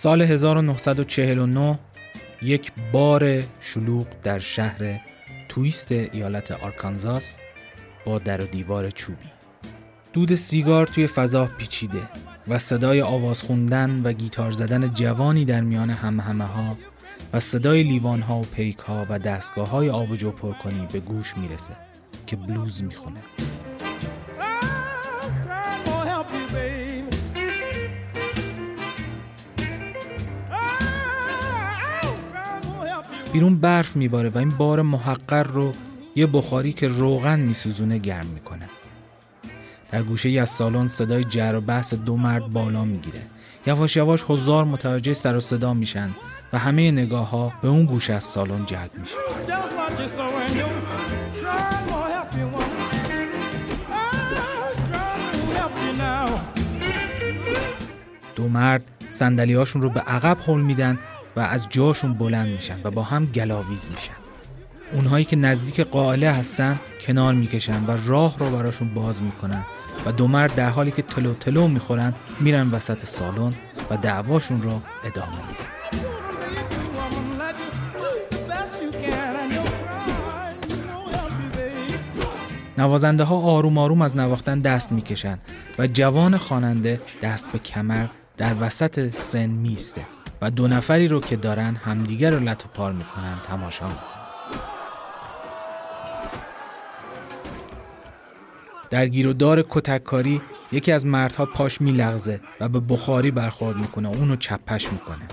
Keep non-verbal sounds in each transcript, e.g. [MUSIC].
سال 1949 یک بار شلوغ در شهر تویست ایالت آرکانزاس با در و دیوار چوبی. دود سیگار توی فضا پیچیده و صدای آواز خوندن و گیتار زدن جوانی در میان همه ها و صدای لیوان ها و پیک ها و دستگاه های آبجو پر کنی به گوش می‌رسه که بلوز می‌خونه. بیرون برف میباره و این بار محقر رو یه بخاری که روغن میسوزونه گرم می‌کنه. در گوشه ای از سالن صدای جر و بحث دو مرد بالا می‌گیره. یواش یواش هزار متوجه سر و صدا میشن و همه نگاه ها به اون گوشه از سالن جلب میشه. دو مرد هاشون رو به عقب حل میدن و از جاشون بلند میشن و با هم گلاویز میشن. اونهایی که نزدیک قائله هستن کنار می‌کشن و راه رو براشون باز می‌کنن و دو مرد در حالی که تلو تلو می‌خورن میرن وسط سالن و دعواشون رو ادامه میدن. نوازنده ها آروم آروم از نواختن دست می‌کشن و جوان خواننده دست به کمر در وسط سن میسته و دو نفری رو که دارن همدیگر رو لط و پار می‌کنن تماشا می‌کنن. در گیر و دار کتککاری یکی از مردها پاش میلغزه و به بخاری برخورد می‌کنه و اونو چپش می‌کنه.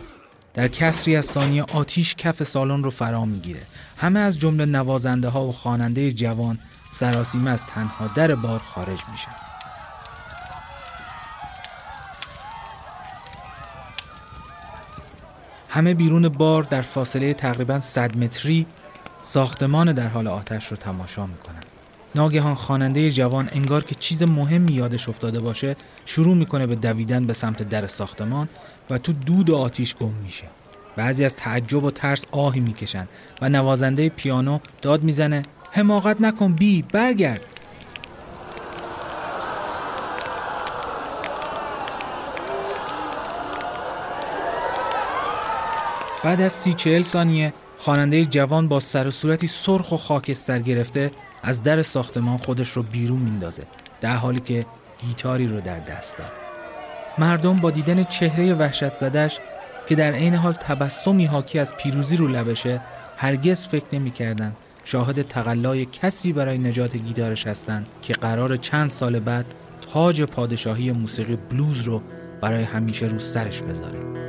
در کسری از ثانیه آتیش کف سالن رو فرا می‌گیره. همه از جمله نوازنده ها و خواننده جوان سراسیمه از تنها در بار خارج میشن. همه بیرون بار در فاصله تقریبا 100 متری ساختمان در حال آتش رو تماشا می‌کنن ناگهان خواننده جوان انگار که چیز مهمی یادش افتاده باشه شروع می‌کنه به دویدن به سمت در ساختمان و تو دود و آتیش گم میشه. بعضی از تعجب و ترس آهی می‌کشن و نوازنده پیانو داد می‌زنه حماقت نکن بی برگرد. بعد از سی چهل ثانیه خواننده جوان با سر و صورتی سرخ و خاکستر گرفته از در ساختمان خودش رو بیرون میندازه در حالی که گیتاری رو در دست داره مردم با دیدن چهره وحشت زدش که در عین حال تبسمی حاکی از پیروزی رو لبشه هرگز فکر نمی‌کردند شاهد تقلای کسی برای نجات گیتارش هستند که قرار چند سال بعد تاج پادشاهی موسیقی بلوز رو برای همیشه رو سرش بذاره.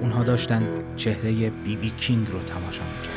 اونها داشتن چهره بی بی کینگ رو تماشا می‌کردن.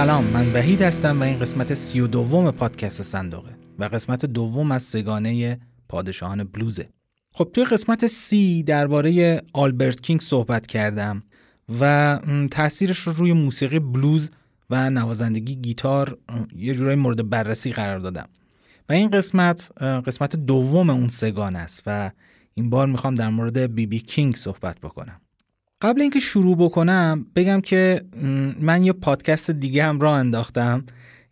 سلام من وحید هستم و این قسمت سی و دوم پادکست صندوقه و قسمت دوم از سگانه پادشاهان بلوزه. خب توی قسمت سی درباره آلبرت کینگ صحبت کردم و تاثیرش رو روی موسیقی بلوز و نوازندگی گیتار یه جورایی مورد بررسی قرار دادم. و این قسمت قسمت دوم اون سگان است و این بار می‌خوام در مورد بی بی کینگ صحبت بکنم. قبل اینکه شروع بکنم بگم که من یه پادکست دیگه هم راه انداختم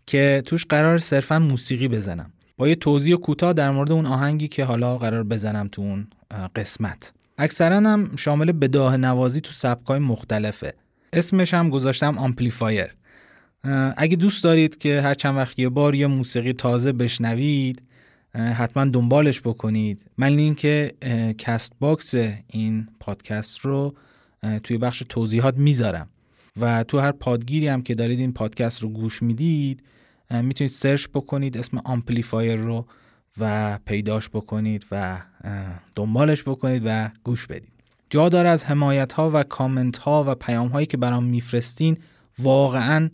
که توش قرار صرفا موسیقی بزنم. با یه توضیح کوتاه در مورد اون آهنگی که حالا قرار بزنم تو اون قسمت. اکثرا هم شامل بداهه نوازی تو سبکای مختلفه. اسمش هم گذاشتم Amplifier. اگه دوست دارید که هر چند وقت یه بار یه موسیقی تازه بشنوید حتما دنبالش بکنید. من لینک Castbox این پادکست رو توی بخش توضیحات می‌ذارم. و تو هر پادگیری هم که دارید این پادکست رو گوش می‌دید می‌تونید سرچ بکنید اسم Amplifier رو و پیداش بکنید و دنبالش بکنید و گوش بدید. جا داره از حمایت ها و کامنت ها و پیام هایی که برام میفرستین واقعا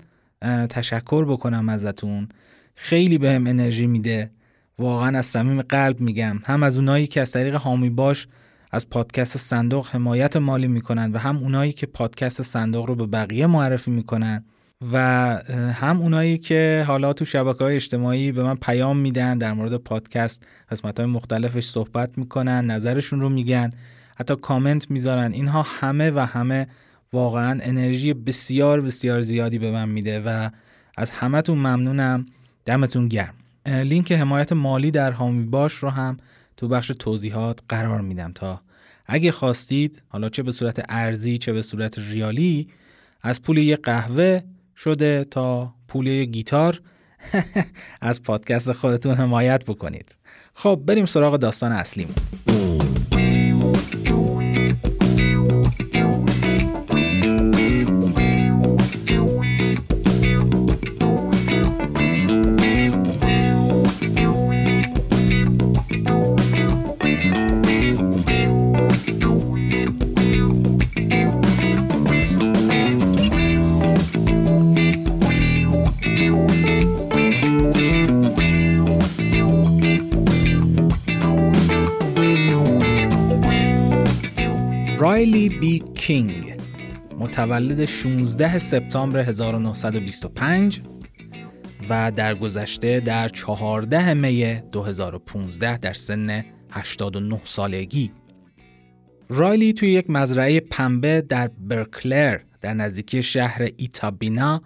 تشکر بکنم ازتون. خیلی بهم به انرژی میده. واقعا از صمیم قلب میگم. هم از اونایی که از طریق حامی باش از پادکست صندوق حمایت مالی می‌کنن و هم اونایی که پادکست صندوق رو به بقیه معرفی می‌کنن و هم اونایی که حالا تو شبکه های اجتماعی به من پیام میدن در مورد پادکست قسمت های مختلفش صحبت می‌کنن نظرشون رو میگن حتی کامنت می‌ذارن اینها همه و همه واقعا انرژی بسیار بسیار زیادی به من میده و از همهتون ممنونم. دمتون گرم. لینک حمایت مالی در هامی باش رو هم تو بخش توضیحات قرار میدم تا اگه خواستید حالا چه به صورت ارزی چه به صورت ریالی از پول یه قهوه شده تا پول یه گیتار [LAUGHS] از پادکست خودتون حمایت بکنید. خب بریم سراغ داستان اصلیمون. رایلی بی کینگ متولد 16 سپتامبر 1925 و در گذشته در 14 می 2015 در سن 89 سالگی رایلی توی یک مزرعه پنبه در برکلر در نزدیکی شهر ایتابینا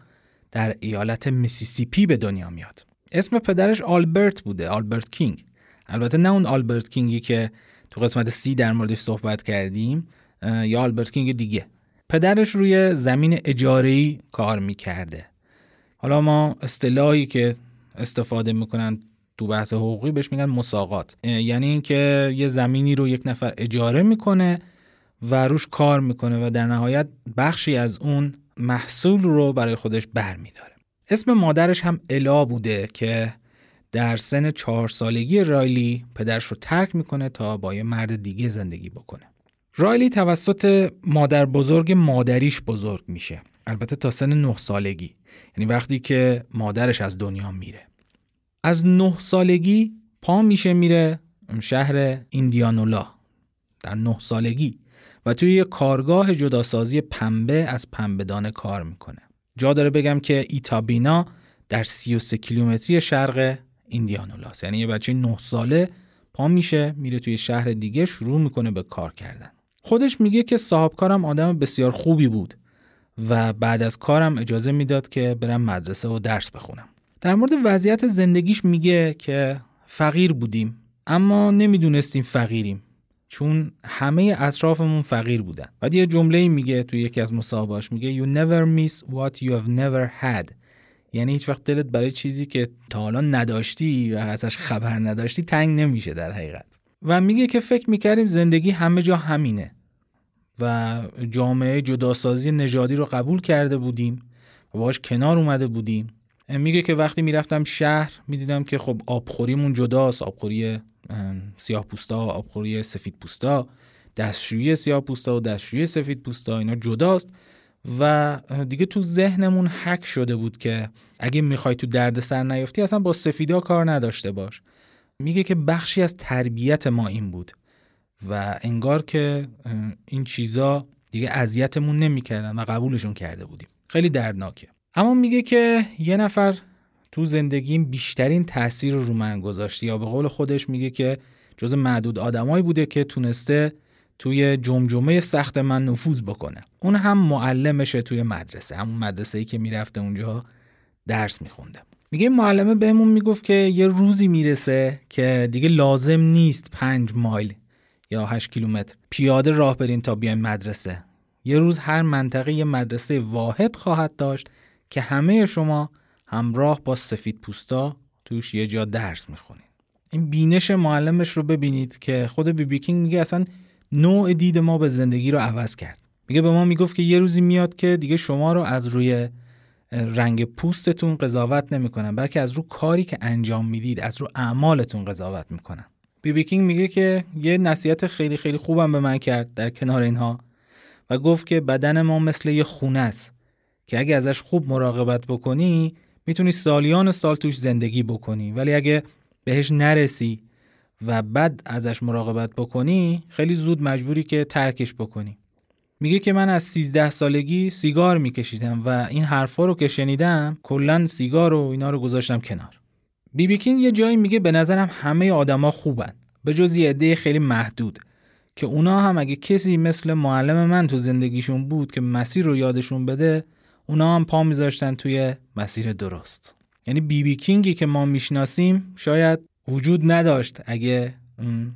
در ایالت میسیسیپی به دنیا میاد. اسم پدرش آلبرت بوده، آلبرت کینگ. البته نه اون آلبرت کینگی که تو قسمت سی در موردش صحبت کردیم یا آلبرت کینگ دیگه. پدرش روی زمین اجاره‌ای کار می‌کرده. حالا ما اصطلاحی که استفاده می‌کنن تو بحث حقوقی بهش میگن مساقات. یعنی اینکه یه زمینی رو یک نفر اجاره می‌کنه و روش کار می‌کنه و در نهایت بخشی از اون محصول رو برای خودش برمیداره. اسم مادرش هم الا بوده که در سن چهار سالگی رایلی پدرش رو ترک می‌کنه تا با یه مرد دیگه زندگی بکنه. رایلی توسط مادر بزرگ مادریش بزرگ میشه. البته تا سن نه سالگی. یعنی وقتی که مادرش از دنیا میره. از نه سالگی پا میشه میره شهر ایندیانولا. در نه سالگی. و توی یه کارگاه جداسازی پنبه از پنبهدان کار می‌کنه. جا داره بگم که ایتابینا در 33 کیلومتری شرق ایندیانولاست. یعنی یه بچه نه ساله پا میشه میره توی شهر دیگه شروع می‌کنه به کار کردن. خودش میگه که صاحب کارم آدم بسیار خوبی بود و بعد از کارم اجازه می‌داد که برم مدرسه و درس بخونم. در مورد وضعیت زندگیش میگه که فقیر بودیم اما نمی‌دونستیم فقیریم چون همه اطرافمون فقیر بودن. بعد یه جمله میگه توی یکی از مصاحبهاش میگه you never miss what you have never had یعنی هیچ وقت دلت برای چیزی که تا حالا نداشتی و ازش خبر نداشتی تنگ نمیشه در حقیقت و میگه که فکر می‌کردیم زندگی همه جا همینه و جامعه جداسازی نژادی رو قبول کرده بودیم و باش کنار اومده بودیم. میگه که وقتی می‌رفتم شهر می‌دیدم که خب آبخوریمون جداست آبخوری سیاه پوستا آبخوری سفید پوستا دستشویی سیاه پوستا و دستشویی سفید پوستا اینا جداست. و دیگه تو ذهنمون حک شده بود که اگه می‌خوای تو درد سر نیفتی اصلا با سفیدا کار نداشته باش. میگه که بخشی از تربیت ما این بود. و انگار که این چیزا دیگه اذیتمون نمی‌کردن و قبولشون کرده بودیم. خیلی دردناکه. اما میگه که یه نفر تو زندگیم بیشترین تاثیر رو من گذاشته یا به قول خودش میگه که جز معدود آدمایی بوده که تونسته توی جمجمه سخت من نفوذ بکنه. اون هم معلمشه توی مدرسه همون مدرسه ای که می‌رفته اونجا درس میخونده. میگه معلمه بهمون می‌گفت که یه روزی می‌رسه که دیگه لازم نیست پنج مایل یا 8 کیلومتر. پیاده راه برین تا بیاین مدرسه. یه روز هر منطقه یه مدرسه واحد خواهد داشت که همه شما همراه با سفید پوستا توش یه جا درس می‌خونین. این بینش معلمش رو ببینید که خود بیبی کینگ میگه اصلا نوع دید ما به زندگی رو عوض کرد. میگه به ما می‌گفت که یه روزی میاد که دیگه شما رو از روی رنگ پوستتون قضاوت نمی‌کنن بلکه از رو کاری که انجام می‌دید از رو اعمالتون قضاوت می‌کنن. بیبی کینگ میگه که یه نصیحت خیلی خیلی خوبم به من کرد در کنار اینها و گفت که بدن ما مثل یه خونه است که اگه ازش خوب مراقبت بکنی می‌تونی سالیان سال توش زندگی بکنی. ولی اگه بهش نرسی و بد ازش مراقبت بکنی خیلی زود مجبوری که ترکش بکنی. میگه که من از 13 سالگی سیگار میکشیدم و این حرفا رو که شنیدم کلا سیگار و اینا رو گذاشتم کنار. بیبی کینگ یه جایی میگه به نظرم همه آدما خوبن. به جز یه عده خیلی محدود. که اونا هم اگه کسی مثل معلم من تو زندگیشون بود که مسیر رو یادشون بده اونا هم پا میذاشتن توی مسیر درست. یعنی بیبی بی کینگی که ما می‌شناسیم شاید وجود نداشت اگه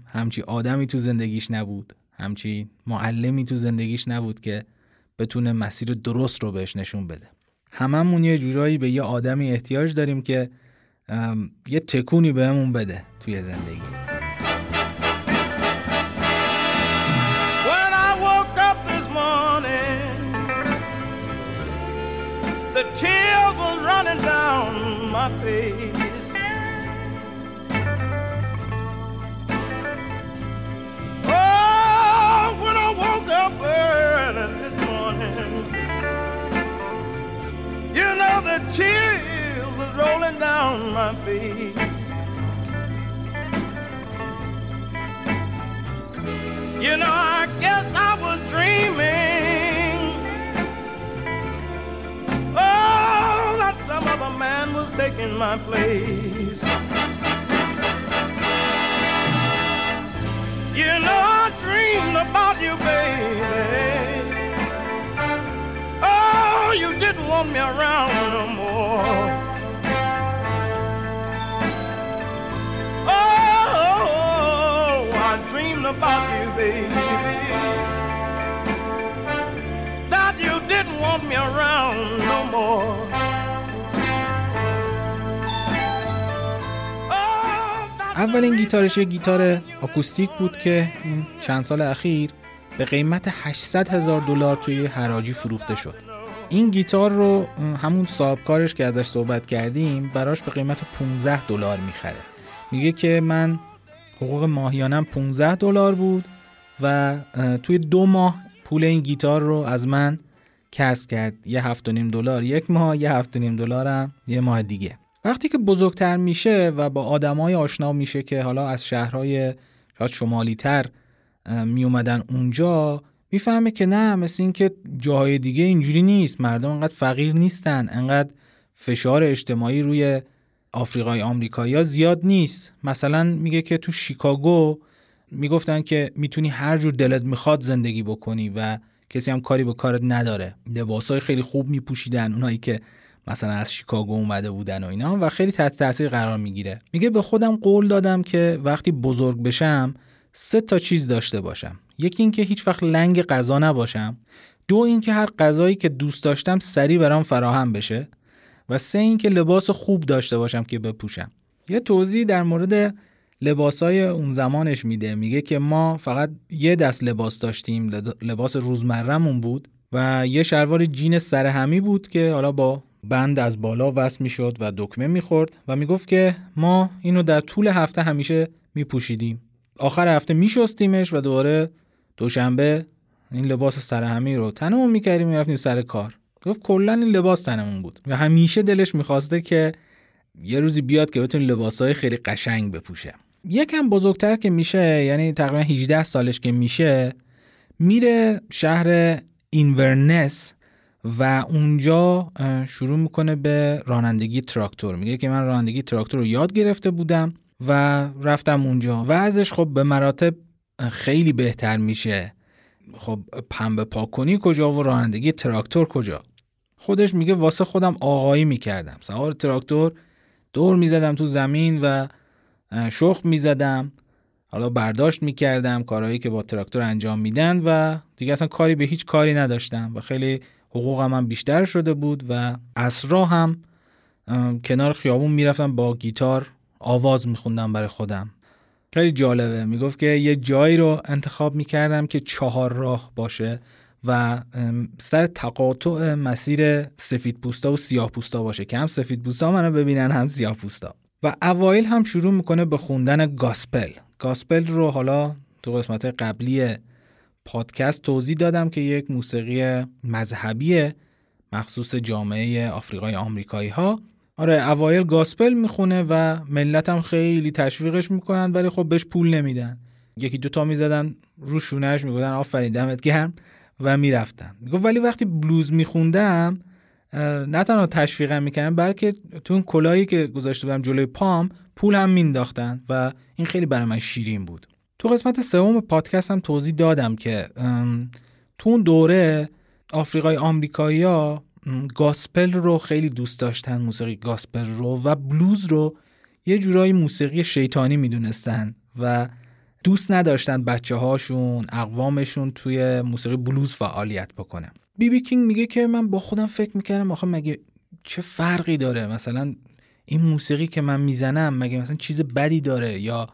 همچی آدمی تو زندگیش نبود همچی معلمی تو زندگیش نبود که بتونه مسیر درست رو بهش نشون بده. هممون یه جورایی به یه آدمی احتیاج داریم که یه تکونی بهمون بده توی زندگی. My rolling down my face. You know, I guess I was dreaming. Oh, that some other man was taking my place. You know, I dreamed about you, baby. Oh, you didn't want me around no more. Dreamed about you, baby. That you didn't want me around no more. اولین گیتارش گیتار آکوستیک بود که این چند سال اخیر به قیمت 800 هزار دلار توی حراجی فروخته شد این گیتار رو همون صاحبکارش که ازش صحبت کردیم براش به قیمت 15 دلار می‌خره میگه که من حقوق ماهیانم 15 دلار بود و توی دو ماه پول این گیتار رو از من کسب کرد. یه هفت و نیم دلار یک ماه یه هفت و نیم دلارم یه ماه دیگه. وقتی که بزرگتر میشه و با آدمای آشنا میشه که حالا از شهرهای شمالی تر می اومدن اونجا می‌فهمه که نه مثل این که جاهای دیگه اینجوری نیست. مردم انقدر فقیر نیستن انقدر فشار اجتماعی روی آفریقای آمریکایی زیاد نیست. مثلا میگه که تو شیکاگو می‌گفتن که می‌تونی هر جور دلت می‌خواد زندگی بکنی و کسی هم کاری به کارت نداره. لباسای خیلی خوب میپوشیدن اونایی که مثلا از شیکاگو اومده بودن و اینا و خیلی تحت تاثیر قرار می‌گیره. میگه به خودم قول دادم که وقتی بزرگ بشم سه تا چیز داشته باشم. یکی اینکه هیچ وقت لنگ غذا نباشم. دو اینکه هر غذایی که دوست داشتم سریع برام فراهم بشه. و سه اینکه لباس خوب داشته باشم که بپوشم. یه توضیح در مورد لباسای اون زمانش میده. میگه که ما فقط یه دست لباس داشتیم لباس روزمرهمون بود و یه شلوار جین سرهمی بود که حالا با بند از بالا وصل می‌شد و دکمه می‌خورد و می‌گفت که ما اینو در طول هفته همیشه میپوشیدیم. آخر هفته میشستیمش و دوباره دوشنبه این لباس سرهمی رو تنمون می‌کردیم می‌رفتیم سر کار. گفت کلا این لباس تنمون بود. و همیشه دلش می‌خواسته که یه روزی بیاد که بتونه لباسهای خیلی قشنگ بپوشه. یکم بزرگتر که میشه یعنی تقریبا 18 سالش که میشه میره شهر اینورنس و اونجا شروع می‌کنه به رانندگی تراکتور. میگه که من رانندگی تراکتور رو یاد گرفته بودم و رفتم اونجا. و ازش خب به مراتب خیلی بهتر میشه. خب پنبه پاک کنی کجا و رانندگی تراکتور کجا؟ خودش میگه واسه خودم آقایی می‌کردم. سوار تراکتور دور می‌زدم تو زمین و شخ می‌زدم. حالا برداشت می‌کردم کارهایی که با تراکتور انجام میدن و دیگه اصلا کاری به هیچ کاری نداشتم و خیلی حقوقم هم بیشتر شده بود و اسرا هم کنار خیابون می‌رفتم با گیتار آواز میخوندم برای خودم. خیلی جالبه. می‌گفت که یه جایی رو انتخاب می‌کردم که چهار راه باشه. و سر تقاطع مسیر سفید پوستا و سیاه پوستا باشه که هم سفید پوستا منو ببینن هم سیاه پوستا و اوایل هم شروع می‌کنه به خوندن گاسپل. گاسپل رو حالا تو قسمت قبلی پادکست توضیح دادم که یک موسیقی مذهبی مخصوص جامعه آفریقای آمریکایی ها آره اوایل گاسپل می‌خونه و ملت خیلی تشویقش می‌کنن ولی خب بهش پول نمیدن. یکی دوتا می‌زدن رو شونهش آفرین دمت گرم. و می‌رفتن می‌گفت ولی وقتی بلوز میخوندم نه تنها تشویقم می‌کردن بلکه تو اون کلاهی که گذاشته بودم جلوی پام پول هم مینداختن و این خیلی برای من شیرین بود. تو قسمت سوم پادکست هم توضیح دادم که تو اون دوره آفریقای آمریکایی ها گاسپل رو خیلی دوست داشتن موسیقی گاسپل رو و بلوز رو یه جورایی موسیقی شیطانی می‌دونستن و دوست نداشتن بچه هاشون اقوامشون توی موسیقی بلوز فعالیت بکنه. بی بی کینگ میگه که من با خودم فکر می‌کردم آخه مگه چه فرقی داره؟ مثلا این موسیقی که من می‌زنم مگه مثلا چیز بدی داره؟ یا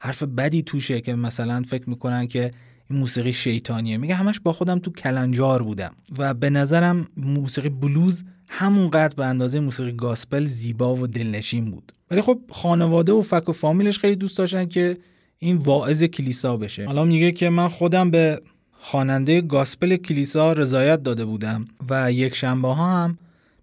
حرف بدی توشه که مثلا فکر می‌کنن که این موسیقی شیطانیه. میگه همش با خودم تو کلنجار بودم. و به نظرم موسیقی بلوز همونقدر به اندازه موسیقی گاسپل زیبا و دلنشین بود. ولی خب خانواده و فک و فامیلش خیلی دوست داشتن که این واعظ کلیسا بشه. حالا میگه که من خودم به خواننده گاسپل کلیسا رضایت داده بودم و یک شنبه ها هم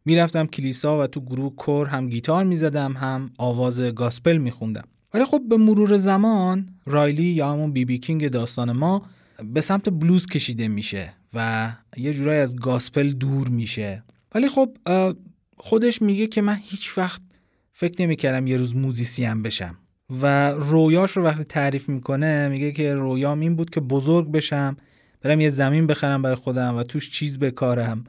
می‌رفتم کلیسا و تو گروه کور هم گیتار می‌زدم هم آواز گاسپل میخوندم. ولی خب به مرور زمان رایلی یا همون بی بی کینگ داستان ما به سمت بلوز کشیده میشه و یه جورایی از گاسپل دور میشه. ولی خب خودش میگه که من هیچ وقت فکر نمی‌کردم یه روز موزیسین بشم. و رویاش رو وقتی تعریف می‌کنه میگه که رویام این بود که بزرگ بشم برم یه زمین بخرم برای خودم و توش چیز بکارم.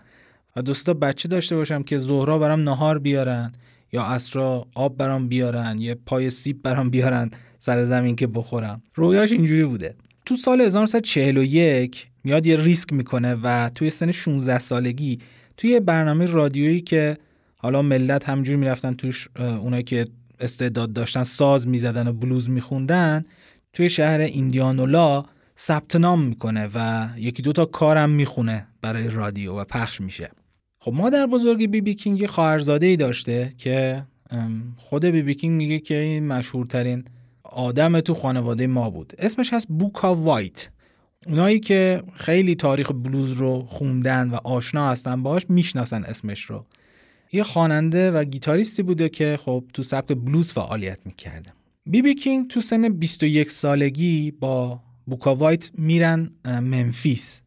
و دوستا بچه داشته باشم که ظهرا برام نهار بیارن یا اسرا آب برام بیارن یه پای سیب برام بیارن سر زمین که بخورم. رویاش اینجوری بوده. تو سال 1941 میاد یه ریسک می‌کنه و توی سن 16 سالگی توی برنامه رادیویی که حالا ملت همجوری می‌رفتن توش اونایی که استعداد داشتن ساز می‌زدن و بلوز میخوندن توی شهر ایندیانولا ثبت نام می‌کنه و یکی دوتا کارم می‌خونه برای رادیو و پخش میشه. خب مادر بزرگ بی بی کینگ خواهرزاده ای داشته که خود بی بی کینگ میگه که این مشهورترین آدم تو خانواده ما بود. اسمش هست بوکا وایت. اونایی که خیلی تاریخ بلوز رو خوندن و آشنا هستن باش می‌شناسن اسمش رو. یه خواننده و گیتاریستی بوده که خب تو سبک بلوز فعالیت می‌کرده. بی بی کینگ تو سن 21 سالگی با بوکا وایت میرن منفیس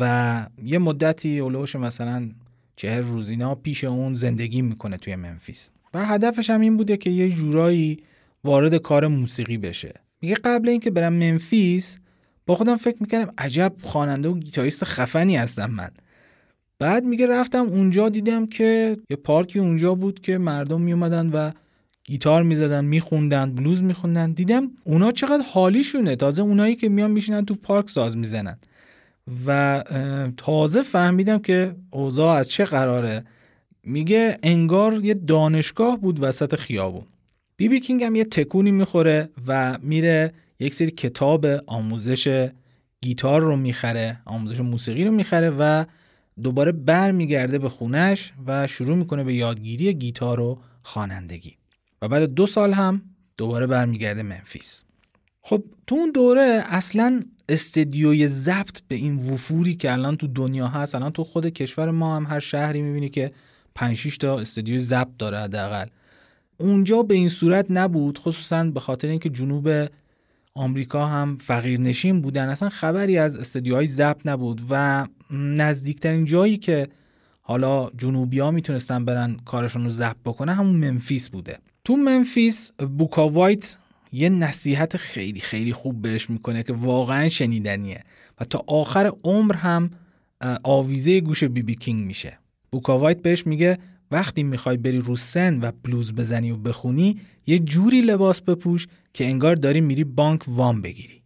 و یه مدتی اولوش مثلا چهر روزینا پیش اون زندگی می‌کنه توی منفیس. و هدفش هم این بوده که یه جورایی وارد کار موسیقی بشه. میگه قبل اینکه برم منفیس با خودم فکر می‌کردم عجب خواننده و گیتاریست خفنی هستم من. بعد میگه رفتم اونجا دیدم که یه پارکی اونجا بود که مردم میومدن و گیتار می‌زدن میخوندن بلوز میخوندن. دیدم اونا چقدر حالیشونه. تازه اونایی که میان میشینن تو پارک ساز می‌زنن. و تازه فهمیدم که اوضاع از چه قراره. میگه انگار یه دانشگاه بود وسط خیابون. بی بی کینگ هم یه تکونی می‌خوره و میره یک سری کتاب آموزش گیتار رو می‌خره آموزش موسیقی رو می‌خره و دوباره برمیگرده به خونش و شروع می‌کنه به یادگیری گیتار و خوانندگی. و بعد دو سال هم دوباره برمیگرده منفیس. خب تو اون دوره اصلا استدیوی ضبط به این وفوری که الان تو دنیا هست الان تو خود کشور ما هم هر شهری می‌بینی که 5 تا استدیوی ضبط داره حداقل. اونجا به این صورت نبود خصوصا به خاطر اینکه جنوب آمریکا هم فقیر نشین بودن. اصلا خبری از استدیوهای ضبط نبود و نزدیکترین جایی که حالا جنوبی ها می‌تونستن برن کارشون رو ضبط بکنه همون منفیس بوده. تو منفیس بوکا وایت یه نصیحت خیلی خیلی خوب بهش می‌کنه که واقعا شنیدنیه و تا آخر عمر هم آویزه گوش بی بی کینگ میشه. بوکا وایت بهش میگه وقتی می‌خوای بری رو سن و بلوز بزنی و بخونی یه جوری لباس بپوش که انگار داری میری بانک وام بگیری.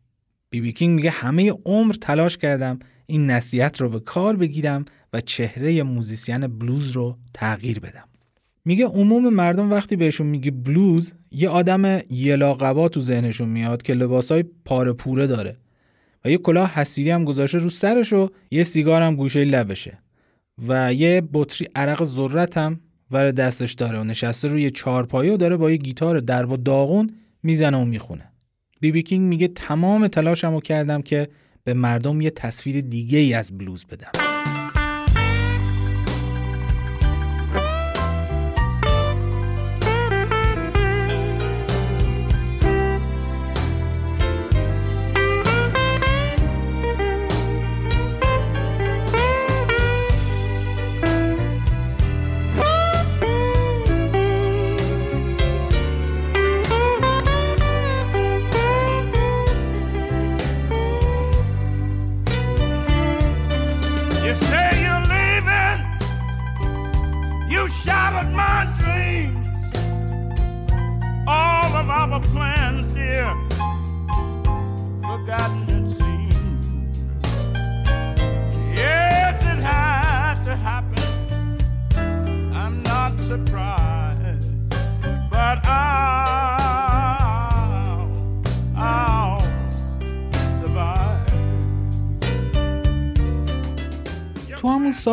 بی بی کینگ میگه همه عمر تلاش کردم این نصیحت رو به کار بگیرم و چهره musician بلوز رو تغییر بدم. میگه عموم مردم وقتی بهشون میگه بلوز یه آدم یلاقبا تو ذهنشون میاد که لباسای پاره پوره داره و یه کلاه حسیری هم گذاشته رو سرش و یه سیگار هم گوشه لبشه و یه بطری عرق ذرت هم ور دستش داره و نشسته روی چارپایه و داره با یه گیتار درب و داغون می‌زنه و می‌خونه. بی بی کینگ میگه تمام تلاشمو کردم که به مردم یه تصویر دیگه ای از بلوز بدم.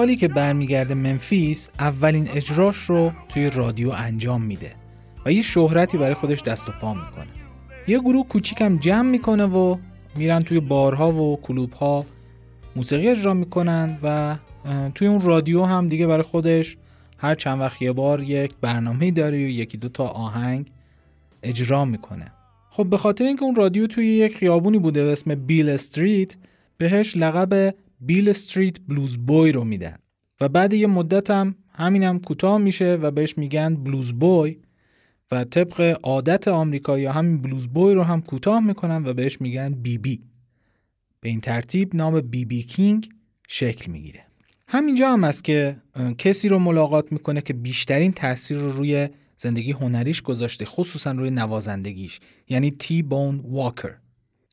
سالی که برمیگرده منفیس اولین اجراش رو توی رادیو انجام میده و یه شهرتی برای خودش دست و پا می‌کنه. یه گروه کوچیکم جمع می‌کنه و میرن توی بارها و کلوبها موسیقی اجرا می‌کنن و توی اون رادیو هم دیگه برای خودش هر چند وقت یه بار یک برنامه داره و یکی دو تا آهنگ اجرا می‌کنه. خب به خاطر اینکه اون رادیو توی یک خیابونی بوده به اسم بیل استریت بهش لقب بیل استریت بلوز بوی رو میدن. و بعد یه مدت هم همینم کوتاه میشه و بهش میگن بلوز بوی و طبق عادت آمریکایی همین بلوز بوی رو هم کوتاه می‌کنن و بهش میگن بی بی به این ترتیب نام بی بی کینگ شکل می‌گیره. همینجا هم است که کسی رو ملاقات می‌کنه که بیشترین تاثیر رو روی زندگی هنریش گذاشته خصوصا روی نوازندگیش یعنی تی بون واکر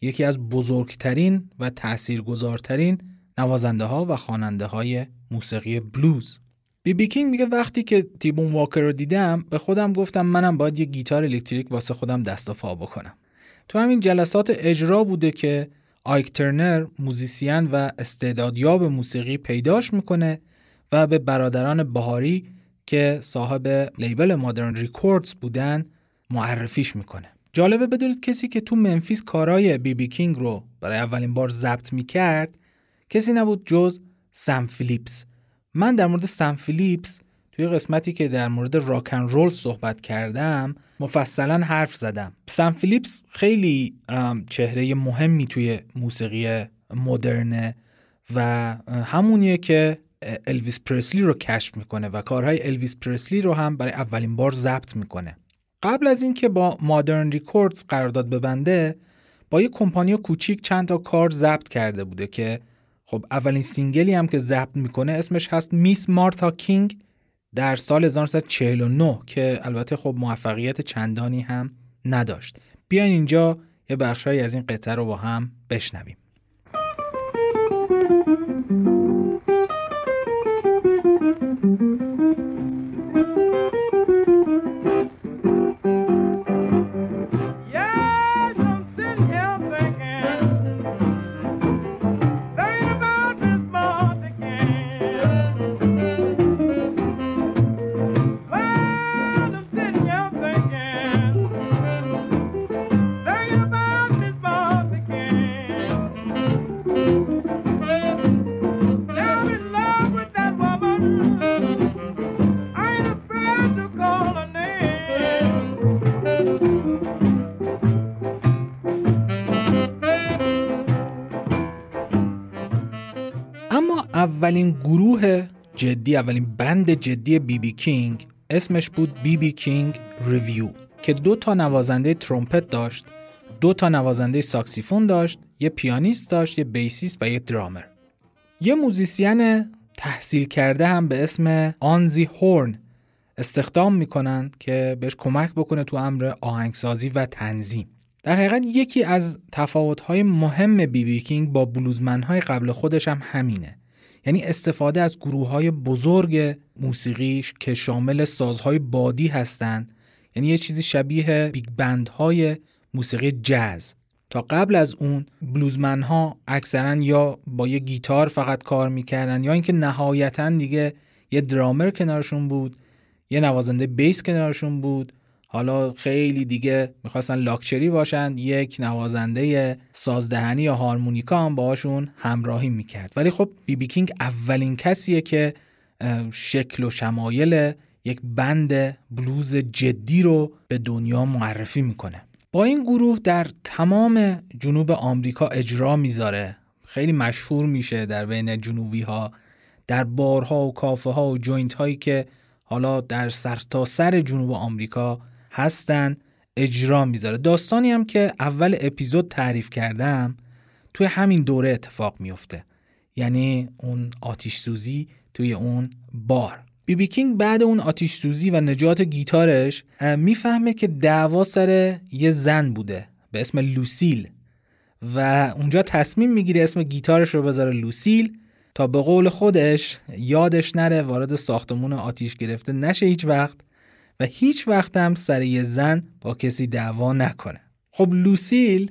یکی از بزرگترین و تاثیرگذارترین نوازنده ها و خواننده های موسیقی بلوز بی بی کینگ میگه وقتی که تیبون واکر رو دیدم به خودم گفتم منم باید یه گیتار الکتریک واسه خودم دست و پا بکنم. تو همین جلسات اجرا بوده که آیک ترنر musician و استعدادیاب موسیقی پیداش می‌کنه و به برادران بیهاری که صاحب label Modern Records بودن معرفیش می‌کنه. جالبه بدونید کسی که تو ممفیس کارای بی بی کینگ رو برای اولین بار ضبط می‌کرد کسی نبود جز سم فیلیپس. من در مورد سم فیلیپس توی قسمتی که در مورد راک ان رول صحبت کردم مفصلا حرف زدم. سم فیلیپس خیلی چهره مهمی توی موسیقی مدرنه و همونیه که الویس پرسلی رو کشف می‌کنه و کارهای الویس پرسلی رو هم برای اولین بار ضبط می‌کنه. قبل از اینکه با Modern Records قرارداد ببنده با یه کمپانی کوچیک چند تا کار ضبط کرده بوده که خب اولین single ی هم که ضبط می‌کنه اسمش هست Miss Martha King در سال 1949 که البته خب موفقیت چندانی هم نداشت. بیاین اینجا یه بخشهایی از این قطعه رو با هم بشنویم. اولین گروه جدی اولین band جدی بی بی کینگ اسمش بود بی بی کینگ Review که دو تا نوازنده ترومپت داشت دو تا نوازنده ساکسیفون داشت یه پیانیست داشت یه bassist و یه درامر. یه musician تحصیل کرده هم به اسم آنزی هورن استخدام می‌کنن که بهش کمک بکنه تو امر آهنگسازی و تنظیم. در حقیقت یکی از تفاوت‌های مهم بی بی کینگ با bluesman های قبل خودش هم همینه. یعنی استفاده از گروه های بزرگ موسیقیش که شامل سازهای بادی هستند. یعنی یه چیزی شبیه big band های موسیقی جاز. تا قبل از اون bluesman ها اکثرا یا با یه گیتار فقط کار می‌کردن یا اینکه نهایتا دیگه یه درامر کنارشون بود یه نوازنده bass کنارشون بود. حالا خیلی دیگه می‌خواستن لاکچری باشن یک نوازنده سازدهنی یا هارمونیکا هم باهاشون همراهی می‌کرد. ولی خب بی بی کینگ اولین کسیه که شکل و شمایل یک بند بلوز جدی رو به دنیا معرفی می‌کنه. با این گروه در تمام جنوب آمریکا اجرا می‌ذاره. خیلی مشهور میشه در بین جنوبی ها در بارها و کافه ها و جوینت هایی که حالا در سرتاسر سر جنوب آمریکا هستن اجرا می‌ذاره. داستانی هم که اول اپیزود تعریف کردم توی همین دوره اتفاق میفته یعنی اون آتیش سوزی توی اون بار. بی بی کینگ بعد اون آتیش سوزی و نجات گیتارش می‌فهمه که دعوا سر یه زن بوده به اسم لوسیل. و اونجا تصمیم می‌گیره اسم گیتارش رو بذاره لوسیل تا به قول خودش یادش نره وارد ساختمون آتیش گرفته نشه هیچ وقت. و هیچ وقت هم سر یه زن با کسی دعوا نکنه. خب لوسیل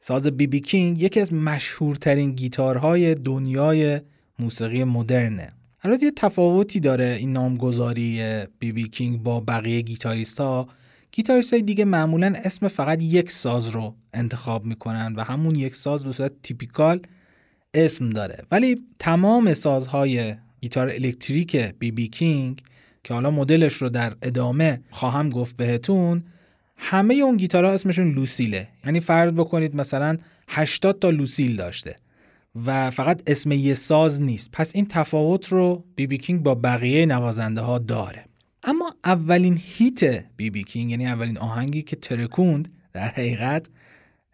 ساز بی بی کینگ یکی از مشهورترین گیتارهای دنیای موسیقی مدرنه. البته یه تفاوتی داره این نامگذاری بی بی کینگ با بقیه گیتاریست ها گیتاریست های دیگه معمولا اسم فقط یک ساز رو انتخاب می‌کنن و همون یک ساز به صورت typical اسم داره. ولی تمام سازهای گیتار الکتریک بی بی کینگ که حالا مدلش رو در ادامه خواهم گفت بهتون همه اون گیتارها اسمشون لوسیله. یعنی فرض بکنید مثلا 80 تا لوسیل داشته و فقط اسم یه ساز نیست. پس این تفاوت رو بی بی کینگ با بقیه نوازنده ها داره. اما اولین هیت بی بی کینگ یعنی اولین آهنگی که ترکوند در حقیقت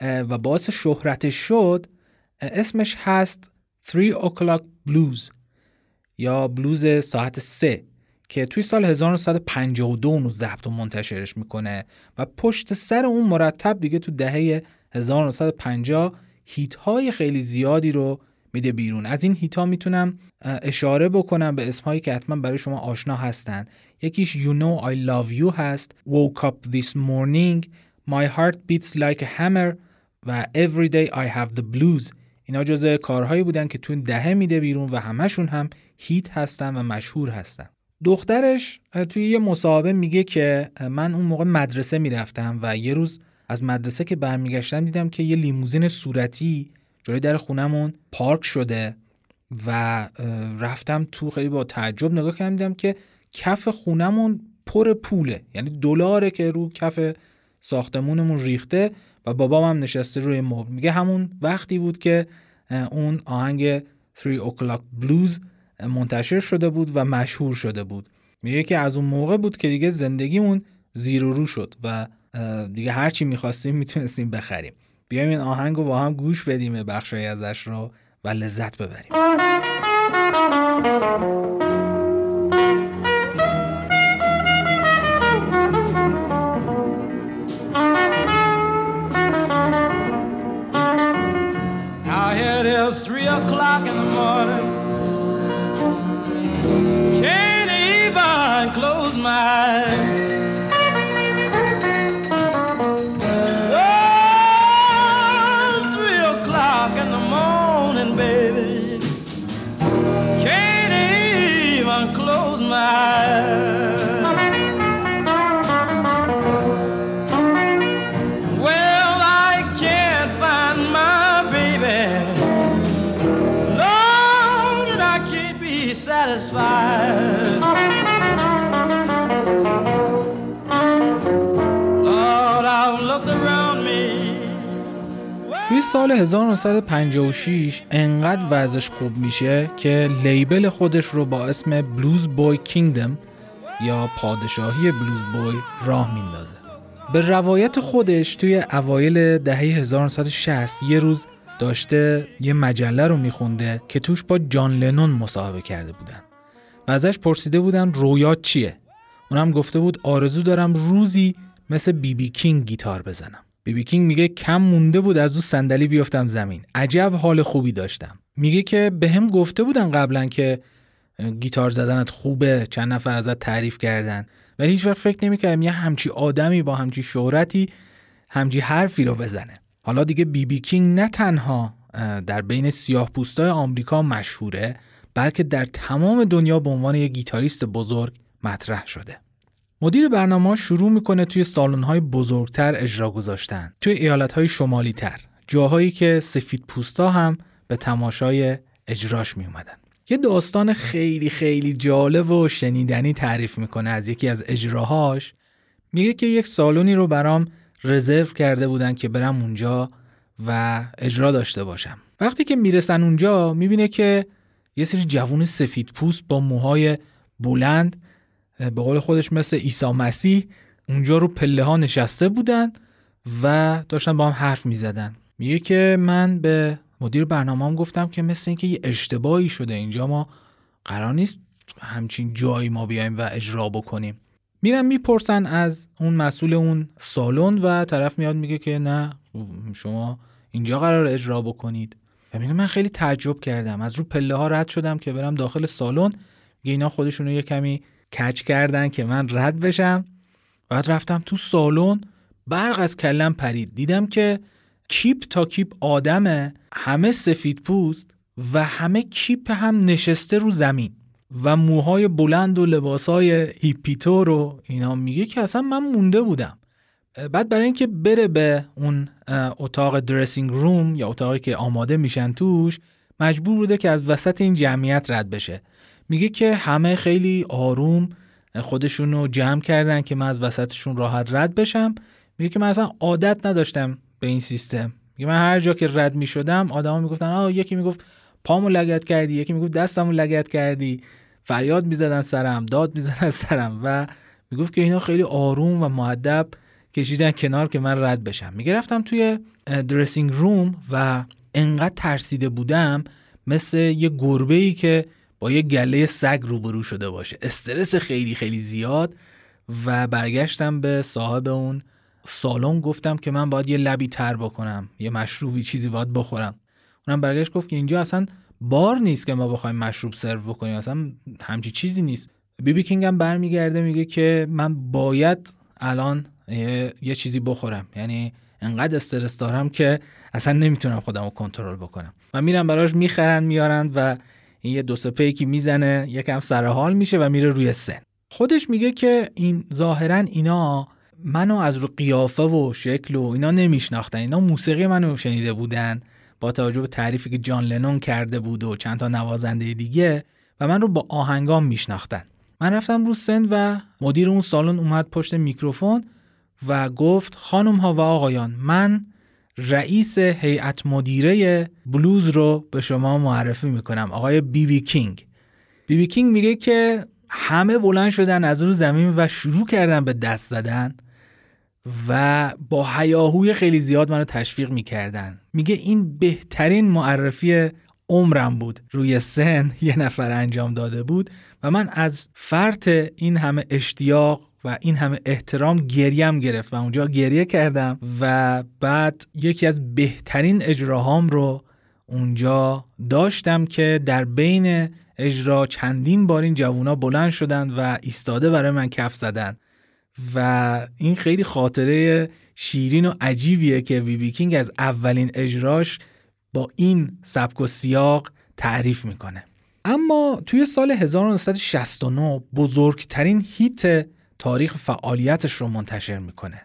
و باعث شهرتش شد اسمش هست 3 o'clock blues یا بلوز ساعت 3 که توی سال 1952 اونو ضبط و منتشرش می‌کنه و پشت سر اون مرتب دیگه تو دهه 1950 هیت های خیلی زیادی رو میده بیرون. از این هیت ها می‌تونم اشاره بکنم به اسمهایی که حتما برای شما آشنا هستن. یکیش You Know I Love You هست. Woke Up This Morning. My Heart Beats Like a Hammer و Every Day I Have the Blues. اینا جزء کارهایی بودن که تو دهه میده بیرون و همشون هم هیت هستن و مشهور هستن. دخترش توی یه مصاحبه میگه که من اون موقع مدرسه می‌رفتم و یه روز از مدرسه که برمیگشتم دیدم که یه لیموزین صورتی جلوی در خونمون پارک شده و رفتم تو خیلی با تعجب نگاه کردم دیدم که کف خونمون پر پوله. یعنی دلاره که رو کف ساختمونمون ریخته و بابام هم نشسته روی مبل. میگه همون وقتی بود که اون آهنگ 3 o'clock blues منتشر شده بود و مشهور شده بود. میگه که از اون موقع بود که دیگه زندگیمون زیر و رو شد و دیگه هرچی می‌خواستیم می‌تونستیم بخریم. بیایم این آهنگ رو با هم گوش بدیم بخشای ازش رو و لذت ببریم. O'clock in the morning. توی سال 1956 انقدر وضعش خوب میشه که لیبل خودش رو با اسم بلوز بوی کینگدم یا پادشاهی بلوز بوی راه میندازه. به روایت خودش توی اوایل دهه 1960 یه روز داشته یه مجله رو میخونده که توش با جان لنون مصاحبه کرده بودن. ازش پرسیده بودن رویات چیه؟ اونم گفته بود آرزو دارم روزی مثل بی بی کینگ گیتار بزنم. بی بی کینگ میگه کم مونده بود از اون صندلی بیفتم زمین. عجب حال خوبی داشتم. میگه که به هم گفته بودن قبلا که گیتار زدنت خوبه چند نفر ازت تعریف کردن ولی هیچ وقت فکر نمی‌کردم یه همچی آدمی با همچی شهرتی همچی حرفی رو بزنه حالا دیگه بی بی کینگ نه تنها در بین سیاه پوستای آمریکا مشهوره بلکه در تمام دنیا به عنوان یک گیتاریست بزرگ مطرح شده. مدیر برنامه شروع می‌کنه توی سالن‌های بزرگتر اجرا گذاشتن توی ایالت‌های شمالی تر جاهایی که سفید پوستا هم به تماشای اجراش می اومدن. یه داستان خیلی خیلی جالب و شنیدنی تعریف می‌کنه از یکی از اجراهاش. میگه که یک سالونی رو برام رزرو کرده بودن که برم اونجا و اجرا داشته باشم. وقتی که می‌رسن اونجا می‌بینه که یه سری جوون سفید پوست با موهای بلند به قول خودش مثل عیسی مسیح اونجا رو پله ها نشسته بودن و داشتن با هم حرف می‌زدن. میگه که من به مدیر برنامه گفتم که مثل اینکه یه اشتباهی شده اینجا ما قرار نیست همچین جایی ما بیایم و اجرا بکنیم. میرن می‌پرسن از اون مسئول اون سالن و طرف میاد میگه که نه شما اینجا قراره اجرا بکنید. و میگه من خیلی تعجب کردم. از رو پله ها رد شدم که برم داخل سالن. میگه اینا خودشونو یه کمی کچ کردن که من رد بشم. بعد رفتم تو سالن. برق از کلم پرید. دیدم که کیپ تا کیپ آدمه. همه سفید پوست و همه کیپ هم نشسته رو زمین. و موهای بلند و لباسای هیپی‌طور و اینا. میگه که اصلا من مونده بودم. بعد برای اینکه بره به اون اتاق درسینگ روم یا اتاقی که آماده میشن توش مجبور بوده که از وسط این جمعیت رد بشه. میگه که همه خیلی آروم خودشون رو جمع کردن که من از وسطشون راحت رد بشم. میگه که من اصلا عادت نداشتم به این سیستم. میگه من هر جا که رد می‌شدم آدما می‌گفتن آه یکی می‌گفت پامو لگت کردی یکی می‌گفت دستمو لگت کردی فریاد می‌زدن سرم داد می‌زدن [LAUGHS] سرم. و می‌گفت که اینا خیلی آروم و معدب کشیدن کنار که من رد بشم. میگه رفتم توی درسینگ روم و انقدر ترسیده بودم مثل یه گربه ای که با یه گله سگ روبرو شده باشه. استرس خیلی خیلی زیاد و برگشتم به صاحب اون سالن. گفتم که من باید یه لبی تر بکنم یه مشروبی چیزی باید بخورم. اونم برگشت گفت که اینجا اصلا بار نیست که ما بخوایم مشروب سرو بکنیم اصلا همچی چیزی نیست. بیبی بی کینگ هم برمیگرده میگه که من باید الان یه, چیزی بخورم. یعنی انقدر استرس دارم که اصلا نمی‌تونم خودم رو کنترل بکنم. و میرم براش می‌خرن میارن و این یه دو سه پیکی می‌زنه یکم سر حال میشه و میره روی سن. خودش میگه که این ظاهرا اینا منو از رو قیافه و شکل و اینا نمیشناختن. اینا موسیقی منو شنیده بودن با توجه به تعریفی که جان لنون کرده بود و چند تا نوازنده دیگه و من رو با آهنگام میشناختن. من رفتم رو سن و مدیر اون سالن اومد پشت میکروفون و گفت خانم ها و آقایان من رئیس هیئت مدیره بلوز رو به شما معرفی می‌کنم آقای بی بی کینگ. بی بی کینگ میگه که همه بلند شدن از رو زمین و شروع کردن به دست زدن و با حیاهوی خیلی زیاد منو تشویق می‌کردن. میگه این بهترین معرفی عمرم بود. روی سن یه نفر انجام داده بود و من از فرط این همه اشتیاق و این همه احترام گریم گرفت و اونجا گریه کردم و بعد یکی از بهترین اجراهام رو اونجا داشتم که در بین اجرا چندین بار این جوونا بلند شدن و ایستاده برای من کف زدن و این خیلی خاطره شیرین و عجیبیه که بی بی کینگ از اولین اجراش با این سبک و سیاق تعریف می‌کنه. اما توی سال 1969 بزرگترین هیت تاریخ فعالیتش رو منتشر می‌کنه.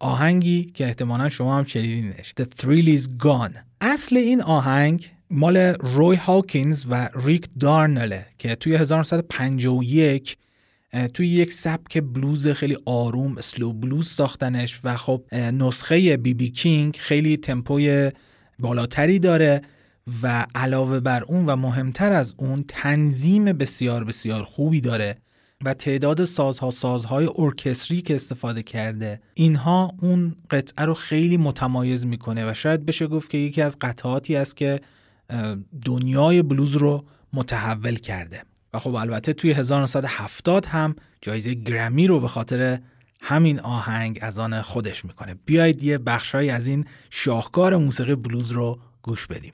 آهنگی که احتمالا شما هم شنیدینش. The Thrill is Gone. اصل این آهنگ مال روی هاکینز و ریک دارنله که توی 1951 توی یک سبک بلوز خیلی آروم اسلو بلوز ساختنش و خب نسخه بی بی کینگ خیلی تمپوی بالاتری داره و علاوه بر اون و مهمتر از اون تنظیم بسیار بسیار خوبی داره. و تعداد سازها سازهای ارکستری که استفاده کرده. اینها اون قطعه رو خیلی متمایز می‌کنه و شاید بشه گفت که یکی از قطعاتی است که دنیای بلوز رو متحول کرده. و خب البته توی 1970 هم جایزه گرمی رو به خاطر همین آهنگ از آن خودش می‌کنه. بیایید یه بخشهایی از این شاهکار موسیقی بلوز رو گوش بدیم.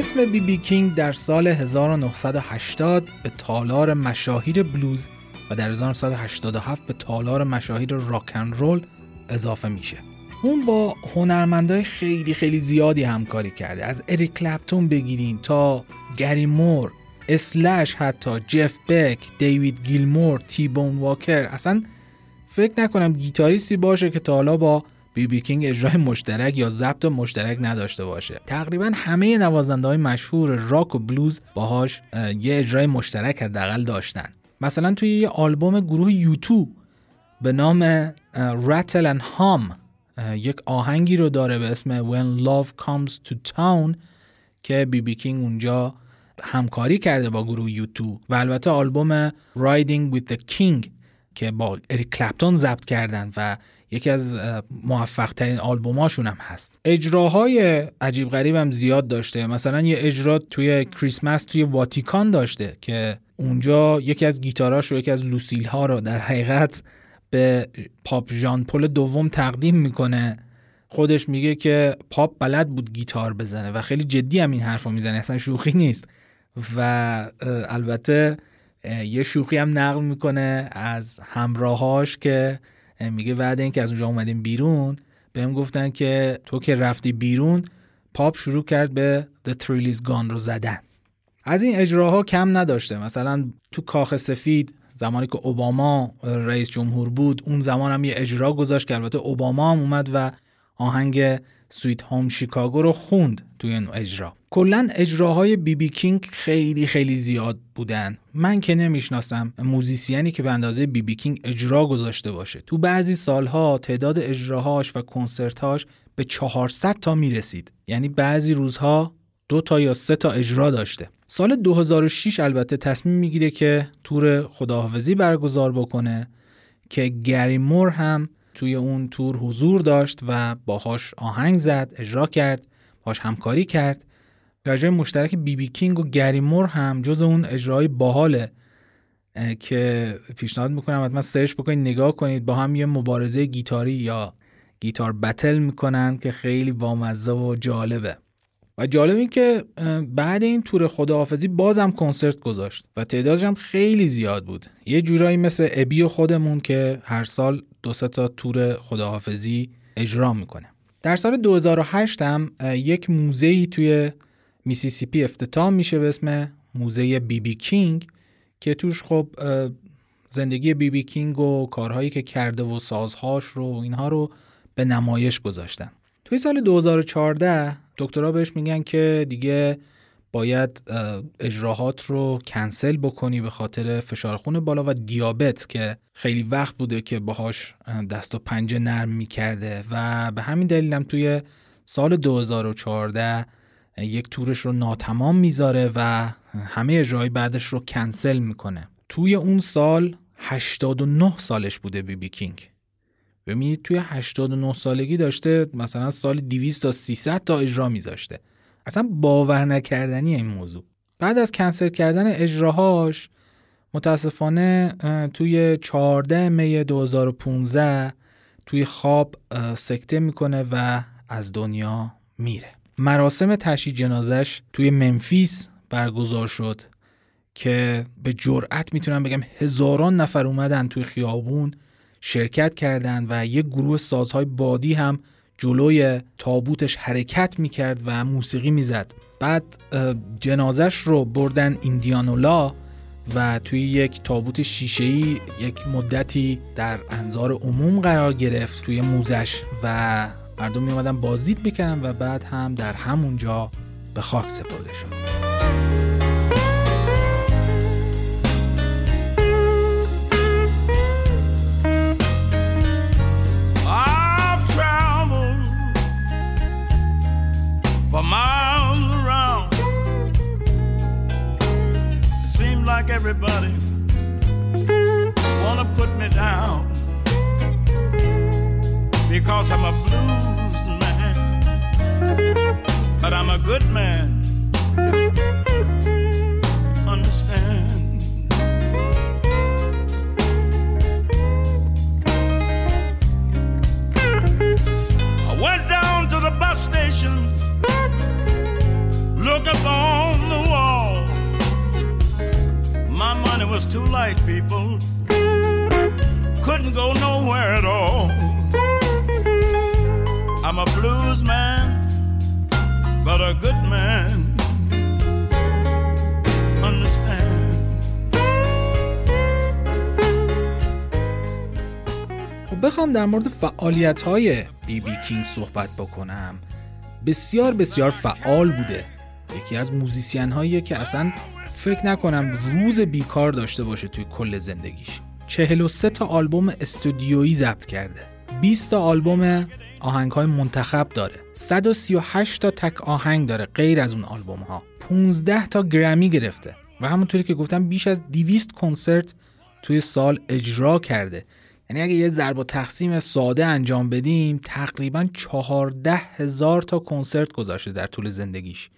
اسم بی بی کینگ در سال 1980 به تالار مشاهیر بلوز و در 1987 به تالار مشاهیر راکن رول اضافه میشه. اون با هنرمندای خیلی خیلی زیادی همکاری کرده. از اریک کلپتون بگیرین تا گری مور اسلش حتی جف بک دیوید گیلمور تی بون واکر. اصلا فکر نکنم گیتاریستی باشه که تا حالا با بی بی کینگ اجرای مشترک یا ضبط مشترک نداشته باشه. تقریبا همه نوازنده های مشهور راک و بلوز باهاش یه اجرای مشترک حداقل داشتن. مثلا توی یه آلبوم گروه یوتو به نام راتل and هام یک آهنگی رو داره به اسم When Love Comes to Town که بی بی کینگ اونجا همکاری کرده با گروه یوتو و البته آلبوم Riding with the King که با اریک کلپتون ضبط کردن و یکی از موفق ترین آلبوماشون هم هست. اجراهای عجیب غریب هم زیاد داشته. مثلا یه اجرا توی کریسمس توی واتیکان داشته که اونجا یکی از گیتاراش و یکی از لوسیل ها رو در حقیقت به پاپ ژان پل دوم تقدیم می‌کنه. خودش میگه که پاپ بلد بود گیتار بزنه و خیلی جدی هم این حرف رو می‌زنه اصلا شوخی نیست. و البته یه شوخی هم نقل می‌کنه از همراهاش که میگه بعد اینکه از اونجا اومدیم بیرون. بهم گفتن که تو که رفتی بیرون پاپ شروع کرد به The Thrill Is Gone رو زدن. از این اجراها کم نداشته. مثلا تو کاخ سفید زمانی که اوباما رئیس جمهور بود اون زمان هم یه اجرا گذاشت که البته اوباما هم اومد و آهنگ Sweet Home Chicago رو خوند توی این اجرا. کلا اجراهای بی بی کینگ خیلی خیلی زیاد بودن. من که نمی‌شناسم musician ی که به اندازه بی بی کینگ اجرا گذاشته باشه. تو بعضی سالها تعداد اجراهاش و کنسرتهاش به 400 تا می‌رسید. یعنی بعضی روزها دو تا یا سه تا اجرا داشته. سال 2006 البته تصمیم می‌گیره که تور خداحافظی برگزار بکنه که گری مور هم توی اون تور حضور داشت و باهاش آهنگ زد اجرا کرد باهاش همکاری کرد. اجرای مشترک بی بی کینگ و گری مور هم جز اون اجرای باحاله که پیشنهاد می‌کنم حتما سرچ بکنید نگاه کنید. با هم یه مبارزه گیتاری یا guitar battle می‌کنن که خیلی بامزه و جالبه. و جالب این که بعد این تور خداحافظی بازم کنسرت گذاشت و تعدادش هم خیلی زیاد بود. یه جورایی مثل ابی خودمون که هر سال دو تا تور خداحافظی اجرا می‌کنه. در سال 2008 هم یک موزه توی میسیسیپی افتتاح میشه به اسم موزه بی بی کینگ که توش خب زندگی بی بی کینگ و کارهایی که کرده و سازهاش رو اینها رو به نمایش گذاشتن. توی سال 2014 دکترها بهش میگن که دیگه باید اجراهات رو کنسل بکنی به خاطر فشار خون بالا و دیابت که خیلی وقت بوده که باهاش دست و پنجه نرم می‌کرده و به همین دلیل هم توی سال 2014 یک تورش رو ناتمام می‌ذاره و همه اجرای بعدش رو کنسل می‌کنه. توی اون سال 89 سالش بوده بی بی کینگ. ببینید توی 89 سالگی داشته مثلا سال 200 تا 300 تا اجرا میذاشته. اصلا باور نکردنی این موضوع. بعد از کنسل کردن اجراهاش متاسفانه توی 14 می 2015 توی خواب سکته می‌کنه و از دنیا میره. مراسم تشییع جنازش توی منفیس برگزار شد که به جرأت می‌تونم بگم هزاران نفر اومدن توی خیابون شرکت کردند و یک گروه سازهای بادی هم جلوی تابوتش حرکت می‌کرد و موسیقی می‌زد. بعد جنازش رو بردن ایندیانولا و توی یک تابوت شیشه‌ای یک مدتی در انظار عموم قرار گرفت توی موزش و مردم می بازدید می‌کردن و بعد هم در همونجا به خاک سپرده شد. Everybody wanna put me down because I'm a blues man, but I'm a good man. Understand? I went down to the bus station, look up on the wall. My money was too light, people. Couldn't go nowhere at all. I'm a blues man, but a good man. Understand? خب بخوام در مورد فعالیت های بی بی کینگ صحبت بکنم بسیار بسیار فعال بوده یکی از موزیسین هایی که اصلا فکر نکنم روز بیکار داشته باشه توی کل زندگیش. 43 تا آلبوم استودیویی ضبط کرده. 20 تا آلبوم آهنگ های منتخب داره. 138 تا تک آهنگ داره غیر از اون آلبوم ها 15 تا گرمی گرفته. و همونطوری که گفتم بیش از 200 کنسرت توی سال اجرا کرده. یعنی اگه یه ضرب و تقسیم ساده انجام بدیم تقریبا 14 هزار تا کنسرت گذاشته در طول زندگیش.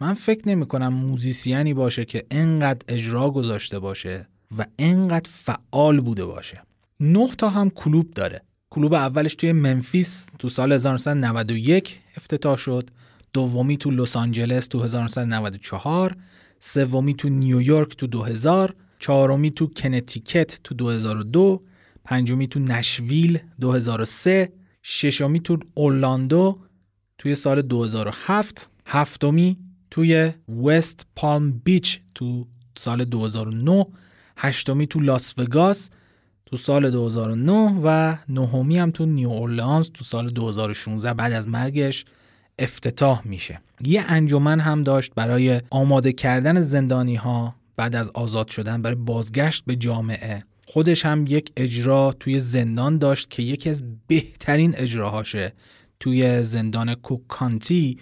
من فکر نمی کنم موزیسیانی باشه که انقدر اجرا گذاشته باشه و انقدر فعال بوده باشه. نه تا هم کلوب داره. کلوب اولش توی منفیس تو سال 1991 افتتاح شد دومی تو لس آنجلس تو 1994 سومی تو نیویورک تو 2000 چهارمی تو کنتیکت تو 2002 پنجمی تو نشویل 2003 ششمی تو اورلاندو توی سال 2007 هفتمی توی وست پالم بیچ تو سال 2009 هشتمی تو لاس وگاس تو سال 2009 و نهمی هم تو نیو اورلانز تو سال 2016 بعد از مرگش افتتاح میشه. یه انجمن هم داشت برای آماده کردن زندانی ها بعد از آزاد شدن برای بازگشت به جامعه. خودش هم یک اجرا توی زندان داشت که یکی از بهترین اجراهاشه توی زندان کوکانتی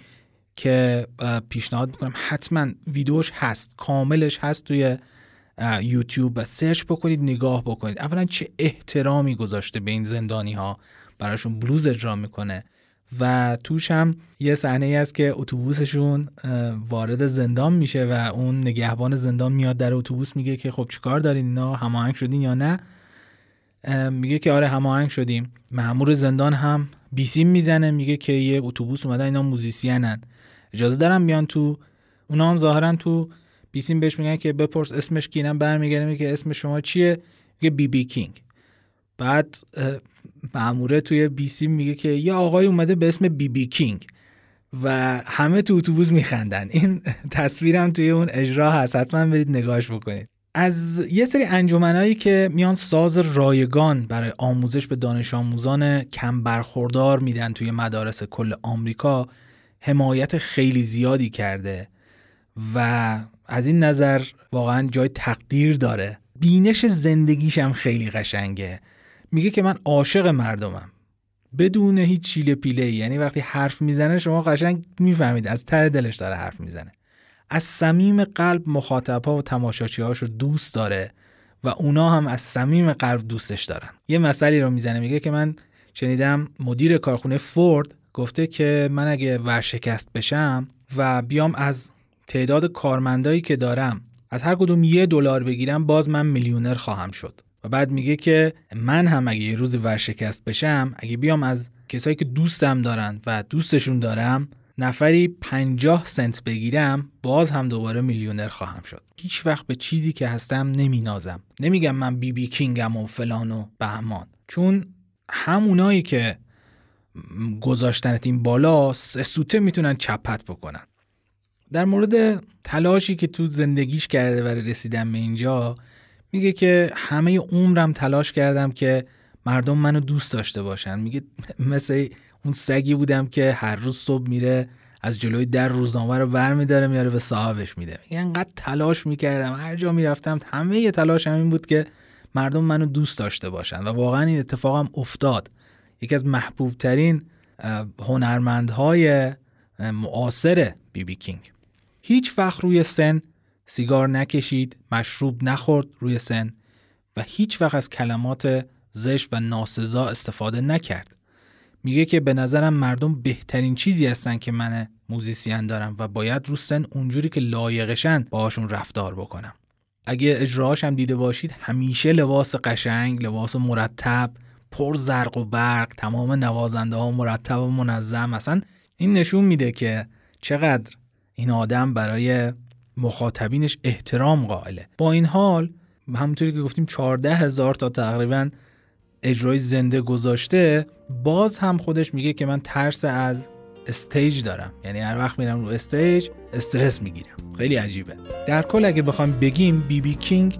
که پیشنهاد می‌کنم. حتما ویدیوش هست کاملش هست توی یوتیوب و سرچ بکنید نگاه بکنید. اولا چه احترامی گذاشته به این زندانی ها براشون بلوز اجرا می‌کنه. و توش هم یه صحنه ای است که اتوبوسشون وارد زندان میشه و اون نگهبان زندان میاد در اتوبوس میگه که خب چیکار دارین اینا؟ هماهنگ شدین یا نه؟ میگه که آره هماهنگ شدیم. مامور زندان هم بیسیم می‌زنه. میگه که یه اتوبوس اومدن اینا موزیسینن. اجازه دارم بیان تو اونا هم ظاهرا تو بیسیم بهش میگن که بپرس اسمش کی اینم برمیگره میگه اسم شما چیه؟ میگه بی بی کینگ. بعد ماموره توی بیسیم میگه که یه آقای اومده به اسم بی بی کینگ و همه تو اتوبوس میخندن. این [LAUGHS] تصویرم توی اون اجرا هست. حتما برید نگاش بکنید. از یه سری انجمنایی که میان ساز رایگان برای آموزش به دانش آموزان کم برخوردار میدن توی مدارس کل آمریکا حمایت خیلی زیادی کرده و از این نظر واقعا جای تقدیر داره. بینش زندگیشم خیلی قشنگه. میگه که من عاشق مردمم. بدون هیچ چیله پیله یعنی وقتی حرف می‌زنه شما قشنگ می‌فهمید. از ته دلش داره حرف می‌زنه. از صمیم قلب مخاطبها و تماشاچیهاش رو دوست داره و اونا هم از صمیم قلب دوستش دارن. یه مسئله رو می‌زنه. میگه که من شنیدم مدیر کارخونه فورد گفته که من اگه ورشکست بشم و بیام از تعداد کارمندایی که دارم از هر کدوم یه دلار بگیرم باز من میلیونر خواهم شد. و بعد میگه که من هم اگه یه روز ورشکست بشم اگه بیام از کسایی که دوستم دارن و دوستشون دارم نفری 50 سنت بگیرم باز هم دوباره میلیونر خواهم شد. هیچ وقت به چیزی که هستم نمینازم. نمیگم من بی بی کینگم و فلان و بهمان. چون همونایی که گذاشتنت این بالا سوته می‌تونن چپت بکنن. در مورد تلاشی که تو زندگیش کرده برای رسیدن به اینجا میگه که همه عمرم تلاش کردم که مردم منو دوست داشته باشن. میگه مثل اون سگی بودم که هر روز صبح میره از جلوی در روزنامه رو برمیداره میاره به صاحبش میده. میگه انقدر تلاش می‌کردم هر جا می‌رفتم همه یه تلاش همین بود که مردم منو دوست داشته باشن. و واقعا این اتفاقم افتاد. یکی از محبوب ترین هنرمندهای معاصر بی بی کینگ. هیچ وقت روی سن سیگار نکشید مشروب نخورد روی سن و هیچ وقت از کلمات زشت و ناسزا استفاده نکرد. میگه که به نظرم مردم بهترین چیزی هستن که من موزیسین دارم و باید رو سن اونجوری که لایقشن باهاشون رفتار بکنم. اگه اجراهاش هم دیده باشید همیشه لباس قشنگ لباس مرتب پر زرق و برق تمام نوازنده ها مرتب و منظم. اصلا این نشون میده که چقدر این آدم برای مخاطبینش احترام قائله. با این حال همونطوری که گفتیم 14 هزار تا تقریبا اجرای زنده گذاشته باز هم خودش میگه که من ترس از stage دارم. یعنی هر وقت میرم رو stage استرس می‌گیرم. خیلی عجیبه. در کل اگه بخوایم بگیم بی بی کینگ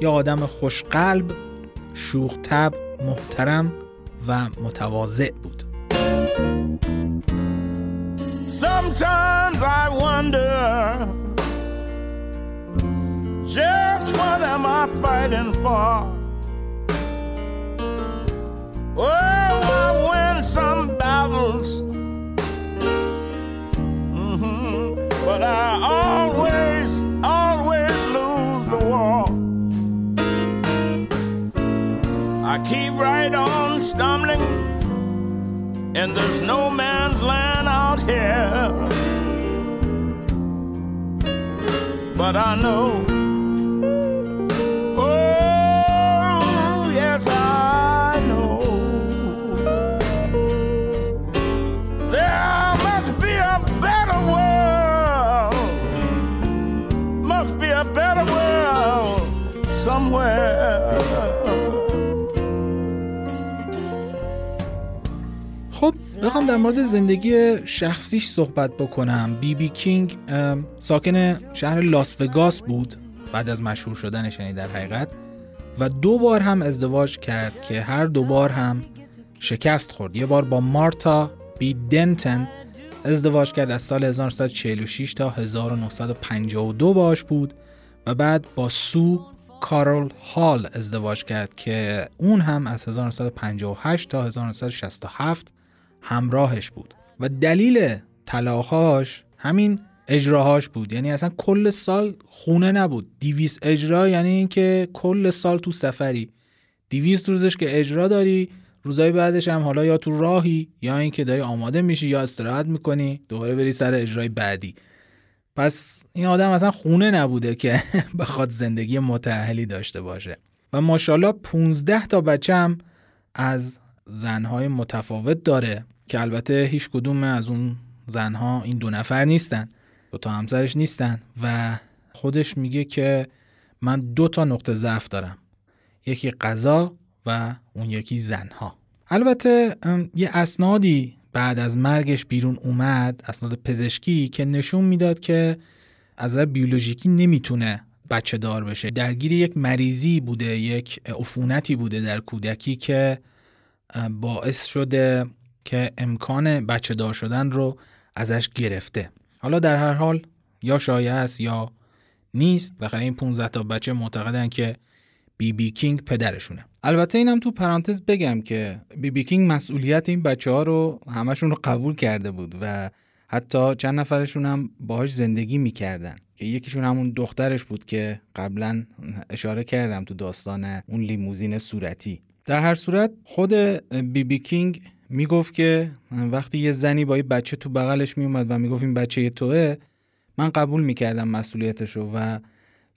یه آدم خوشقلب شوخ طبع محترم و متواضع بود Sometimes I wonder just what am I fighting for? Oh, right on stumbling, and there's no man's land out here. But I know, بخوام در مورد زندگی شخصیش صحبت بکنم. بی بی کینگ ساکن شهر لاس وگاس بود بعد از مشهور شدنش یعنی در حقیقت. و دو بار هم ازدواج کرد که هر دو بار هم شکست خورد. یه بار با مارتا بی دنتن ازدواج کرد از سال 1946 تا 1952 باش بود و بعد با سو کارل هال ازدواج کرد که اون هم از 1958 تا 1967 همراهش بود. و دلیل طلاقهاش همین اجراهاش بود. یعنی اصلا کل سال خونه نبود. دیویس اجرا یعنی اینکه کل سال تو سفری. دیویس روزش که اجرا داری روزای بعدش هم حالا یا تو راهی یا اینکه داری آماده میشی یا استراحت می‌کنی دوباره بری سر اجرای بعدی. پس این آدم اصلا خونه نبوده که [LAUGHS] بخواد زندگی متأهلی داشته باشه. و ماشاءالله 15 تا بچه هم از زنهای متفاوت داره. که البته هیچ کدوم از اون زنها این دو نفر نیستن. دو تا همسرش نیستن و خودش میگه که من دو تا نقطه ضعف دارم. یکی غذا و اون یکی زنها. البته یه اسنادی بعد از مرگش بیرون اومد اسناد پزشکی که نشون می‌داد که از بیولوژیکی نمی‌تونه بچه دار بشه. درگیر یک مریضی بوده یک عفونتی بوده در کودکی که باعث شده که امکان بچه دار شدن رو ازش گرفته. حالا در هر حال یا شایع است یا نیست بالاخره این 15 تا بچه معتقدن که بی بی کینگ پدرشونه. البته اینم تو پرانتز بگم که بی بی کینگ مسئولیت این بچه ها رو همشون رو قبول کرده بود و حتی چند نفرشون هم باهاش زندگی می‌کردن. که یکیشون همون دخترش بود که قبلا اشاره کردم تو داستان اون لیموزین صورتی. در هر صورت خود بی بی کینگ می‌گفت که وقتی یه زنی با یه بچه تو بغلش میومد و می‌گفت این بچه توه من قبول می‌کردم مسئولیتشو و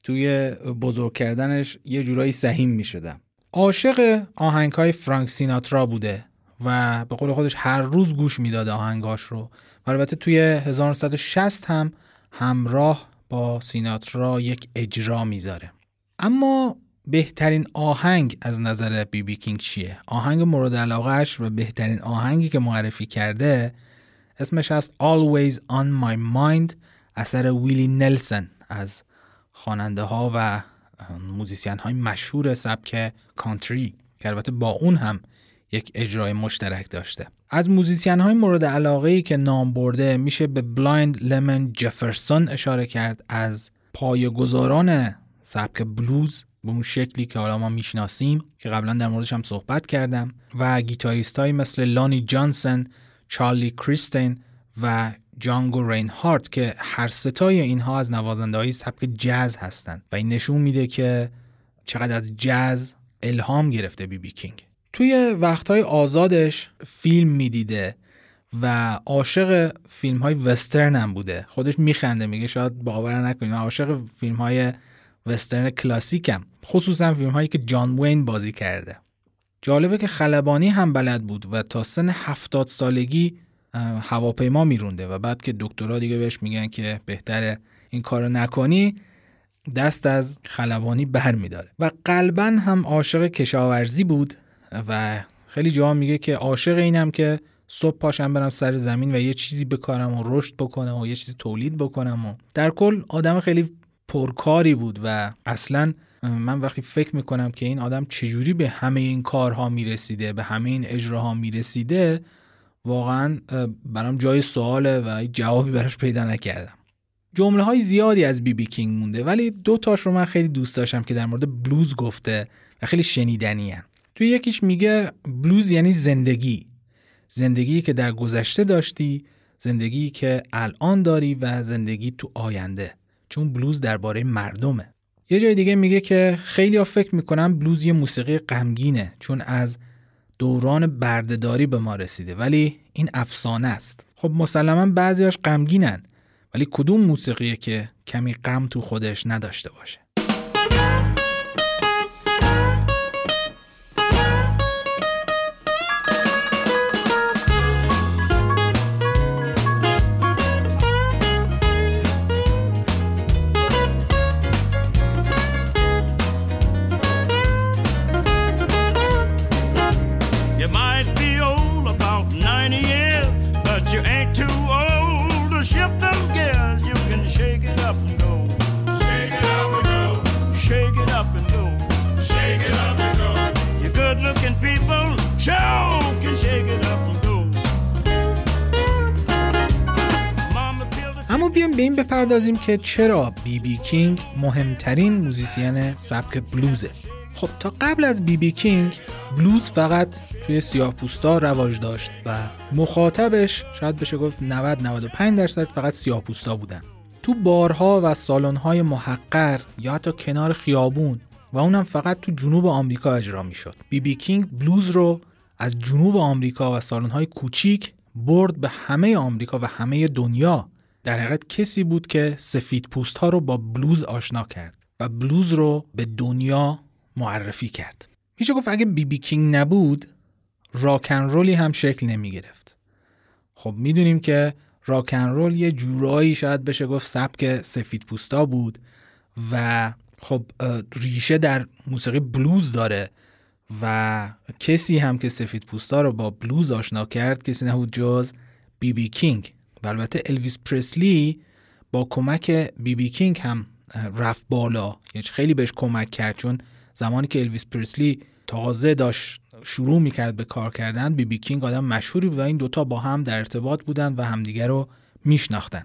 توی بزرگ کردنش یه جورایی سهیم می‌شدم. عاشق آهنگ های فرانک سیناترا بوده و به قول خودش هر روز گوش می‌داده آهنگاش رو و البته توی 1960 هم همراه با سیناترا یک اجرا می‌ذاره. اما بهترین آهنگ از نظر بی بی کینگ چیه؟ آهنگ مورد علاقهش و بهترین آهنگی که معرفی کرده اسمش هست Always On My Mind اثر ویلی نلسن از خواننده ها و موزیسین های مشهور سبک کانتری که البته با اون هم یک اجرای مشترک داشته از موزیسین های مورد علاقه ای که نام برده میشه به بلایند لمن جفرسون اشاره کرد از پایه‌گذاران سبک بلوز به اون شکلی که حالا ما می‌شناسیم که قبلا در موردش هم صحبت کردم و گیتاریست های مثل لانی جانسن، چارلی کریستین و جانگو رین هارت که هر ستای اینها از نوازنده های سبک جز هستند و این نشون میده که چقدر از جز الهام گرفته بی بی کینگ. توی وقتهای آزادش فیلم می‌دیده و عاشق فیلم های وسترن هم بوده. خودش میخنده میگه شاید باور نکنید من عاشق فیلم های وسترن کلاسیکم. خصوصا فیلم هایی که جان وین بازی کرده. جالبه که خلبانی هم بلد بود و تا سن هفتاد سالگی هواپیما میرونده و بعد که دکترها دیگه بهش میگن که بهتره این کارو نکنی دست از خلبانی بر میداره. و قلبا هم عاشق کشاورزی بود و خیلی جا میگه که عاشق اینم که صبح پاشم برم سر زمین و یه چیزی بکارم و رشد بکنم و یه چیزی تولید بکنم و در کل آدم خیلی پرکاری بود و اصلا من وقتی فکر می‌کنم که این آدم چجوری به همه این کارها می‌رسیده به همه این اجراها می‌رسیده واقعا برام جای سواله و جوابی براش پیدا نکردم. جمله های زیادی از بی بی کینگ مونده ولی دو تاش رو من خیلی دوست داشتم که در مورد بلوز گفته و خیلی شنیدنی هن. توی یکیش میگه بلوز یعنی زندگی. زندگی که در گذشته داشتی زندگی که الان داری و زندگی تو آینده. چون بلوز درباره مردمه. یه جای دیگه میگه که خیلی ها فکر می‌کنن بلوز یه موسیقی غمگینه چون از دوران بردهداری به ما رسیده ولی این افسانه است. خب مسلما بعضیاش غمگینن ولی کدوم موسیقیه که کمی غم تو خودش نداشته باشه؟ به این بپردازیم که چرا بی بی کینگ مهمترین موزیسین سبک بلوزه. خب تا قبل از بی بی کینگ بلوز فقط توی سیاه پوستا رواج داشت و مخاطبش شاید بشه گفت 90 95 درصد فقط سیاه پوستا بودن. تو بارها و سالن‌های محقر یا حتی کنار خیابون و اونم فقط تو جنوب آمریکا اجرا می‌شد. بی بی کینگ بلوز رو از جنوب آمریکا و سالن‌های کوچیک برد به همه آمریکا و همه دنیا. در حقیقت کسی بود که سفید پوست ها رو با بلوز آشنا کرد و بلوز رو به دنیا معرفی کرد. میشه گفت اگه بی بی کینگ نبود راکن رولی هم شکل نمی گرفت خب می‌دونیم که راکن رول یه جورایی شاید بشه گفت سبک سفید پوستا بود و خب ریشه در موسیقی بلوز داره و کسی هم که سفید پوستا رو با بلوز آشنا کرد کسی نبود جز بی بی کینگ. و البته الویس پرسلی با کمک بی بی کینگ هم رفت بالا. یعنی خیلی بهش کمک کرد چون زمانی که الویس پرسلی تازه داشت شروع می‌کرد به کار کردن بی بی کینگ آدم مشهوری بود و این دوتا با هم در ارتباط بودن و همدیگه رو میشناختن.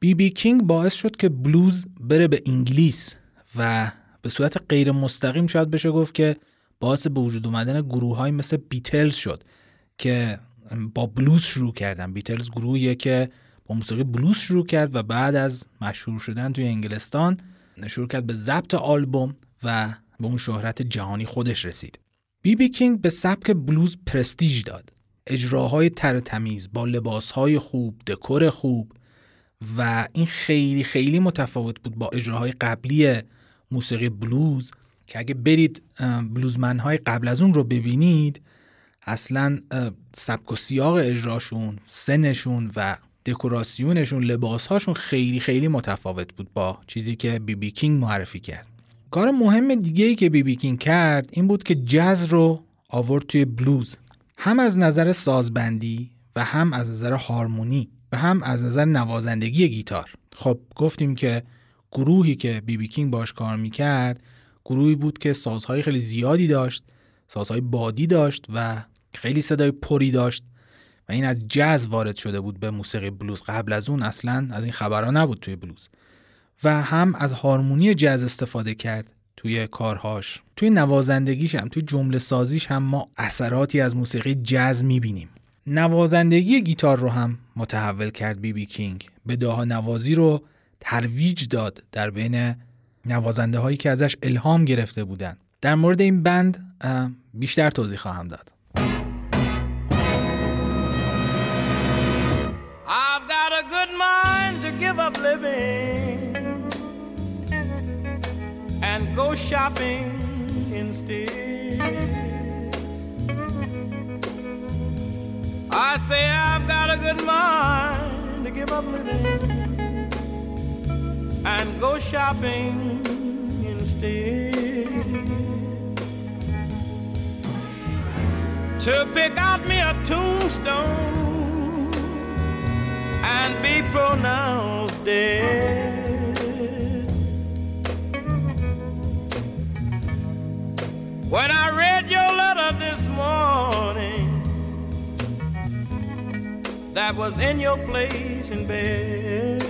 بی بی کینگ باعث شد که بلوز بره به انگلیس و به صورت غیر مستقیم شاید بشه گفت که باعث به وجود اومدن گروه های مثل بیتلز شد که با بلوز شروع کردن. بیتلز گروهیه که با موسیقی بلوز شروع کرد و بعد از مشهور شدن توی انگلستان شروع کرد به ضبط آلبوم و به اون شهرت جهانی خودش رسید. بی بی کینگ به سبک بلوز پرستیژ داد. اجراهای تر تمیز با لباسهای خوب دکور خوب و این خیلی خیلی متفاوت بود با اجراهای قبلی موسیقی بلوز که اگه برید بلوزمنهای قبل از اون رو ببینید اصلا سبک و سیاق اجراشون سنشون و دکوراسیونشون لباسهاشون خیلی خیلی متفاوت بود با چیزی که بی بی کینگ معرفی کرد. کار مهم دیگه ای که بی بی کینگ کرد این بود که جز رو آورد توی بلوز. هم از نظر سازبندی و هم از نظر هارمونی و هم از نظر نوازندگی گیتار. خب گفتیم که گروهی که بی بی کینگ باش کار می‌کرد گروهی بود که سازهای خیلی زیادی داشت سازهای بادی داشت و خیلی صدای پری داشت و این از جز وارد شده بود به موسیقی بلوز. قبل از اون اصلا از این خبرها نبود توی بلوز و هم از هارمونی جز استفاده کرد توی کارهاش. توی نوازندگیش هم توی جمله سازیش هم ما اثراتی از موسیقی جز می‌بینیم. نوازندگی گیتار رو هم متحول کرد بی بی کینگ. بداها نوازی رو ترویج داد در بین نوازنده هایی که ازش الهام گرفته بودن. در مورد این بند بیشتر توضیح خواهم داد. Up living and go shopping instead. I say I've got a good mind to give up living and go shopping instead. To pick out me a tombstone and be pronounced dead. When I read your letter this morning, that was in your place in bed.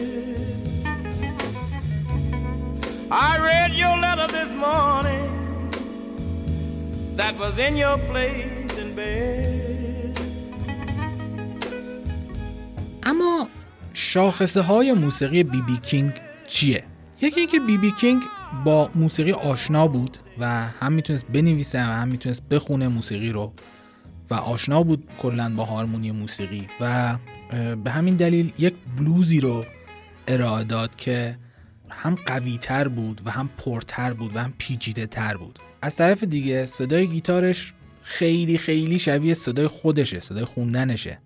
I read your letter this morning, that was in your place in bed. اما شاخصه های موسیقی بی بی کینگ چیه؟ یکی اینکه بی بی کینگ با موسیقی آشنا بود و هم می‌تونست بنویسه و هم می‌تونست بخونه موسیقی رو و آشنا بود کلا با هارمونی موسیقی و به همین دلیل یک بلوزی رو ارائه داد که هم قوی تر بود و هم پرتر بود و هم پیچیده تر بود از طرف دیگه صدای گیتارش خیلی خیلی شبیه صدای خودشه صدای خوندنشه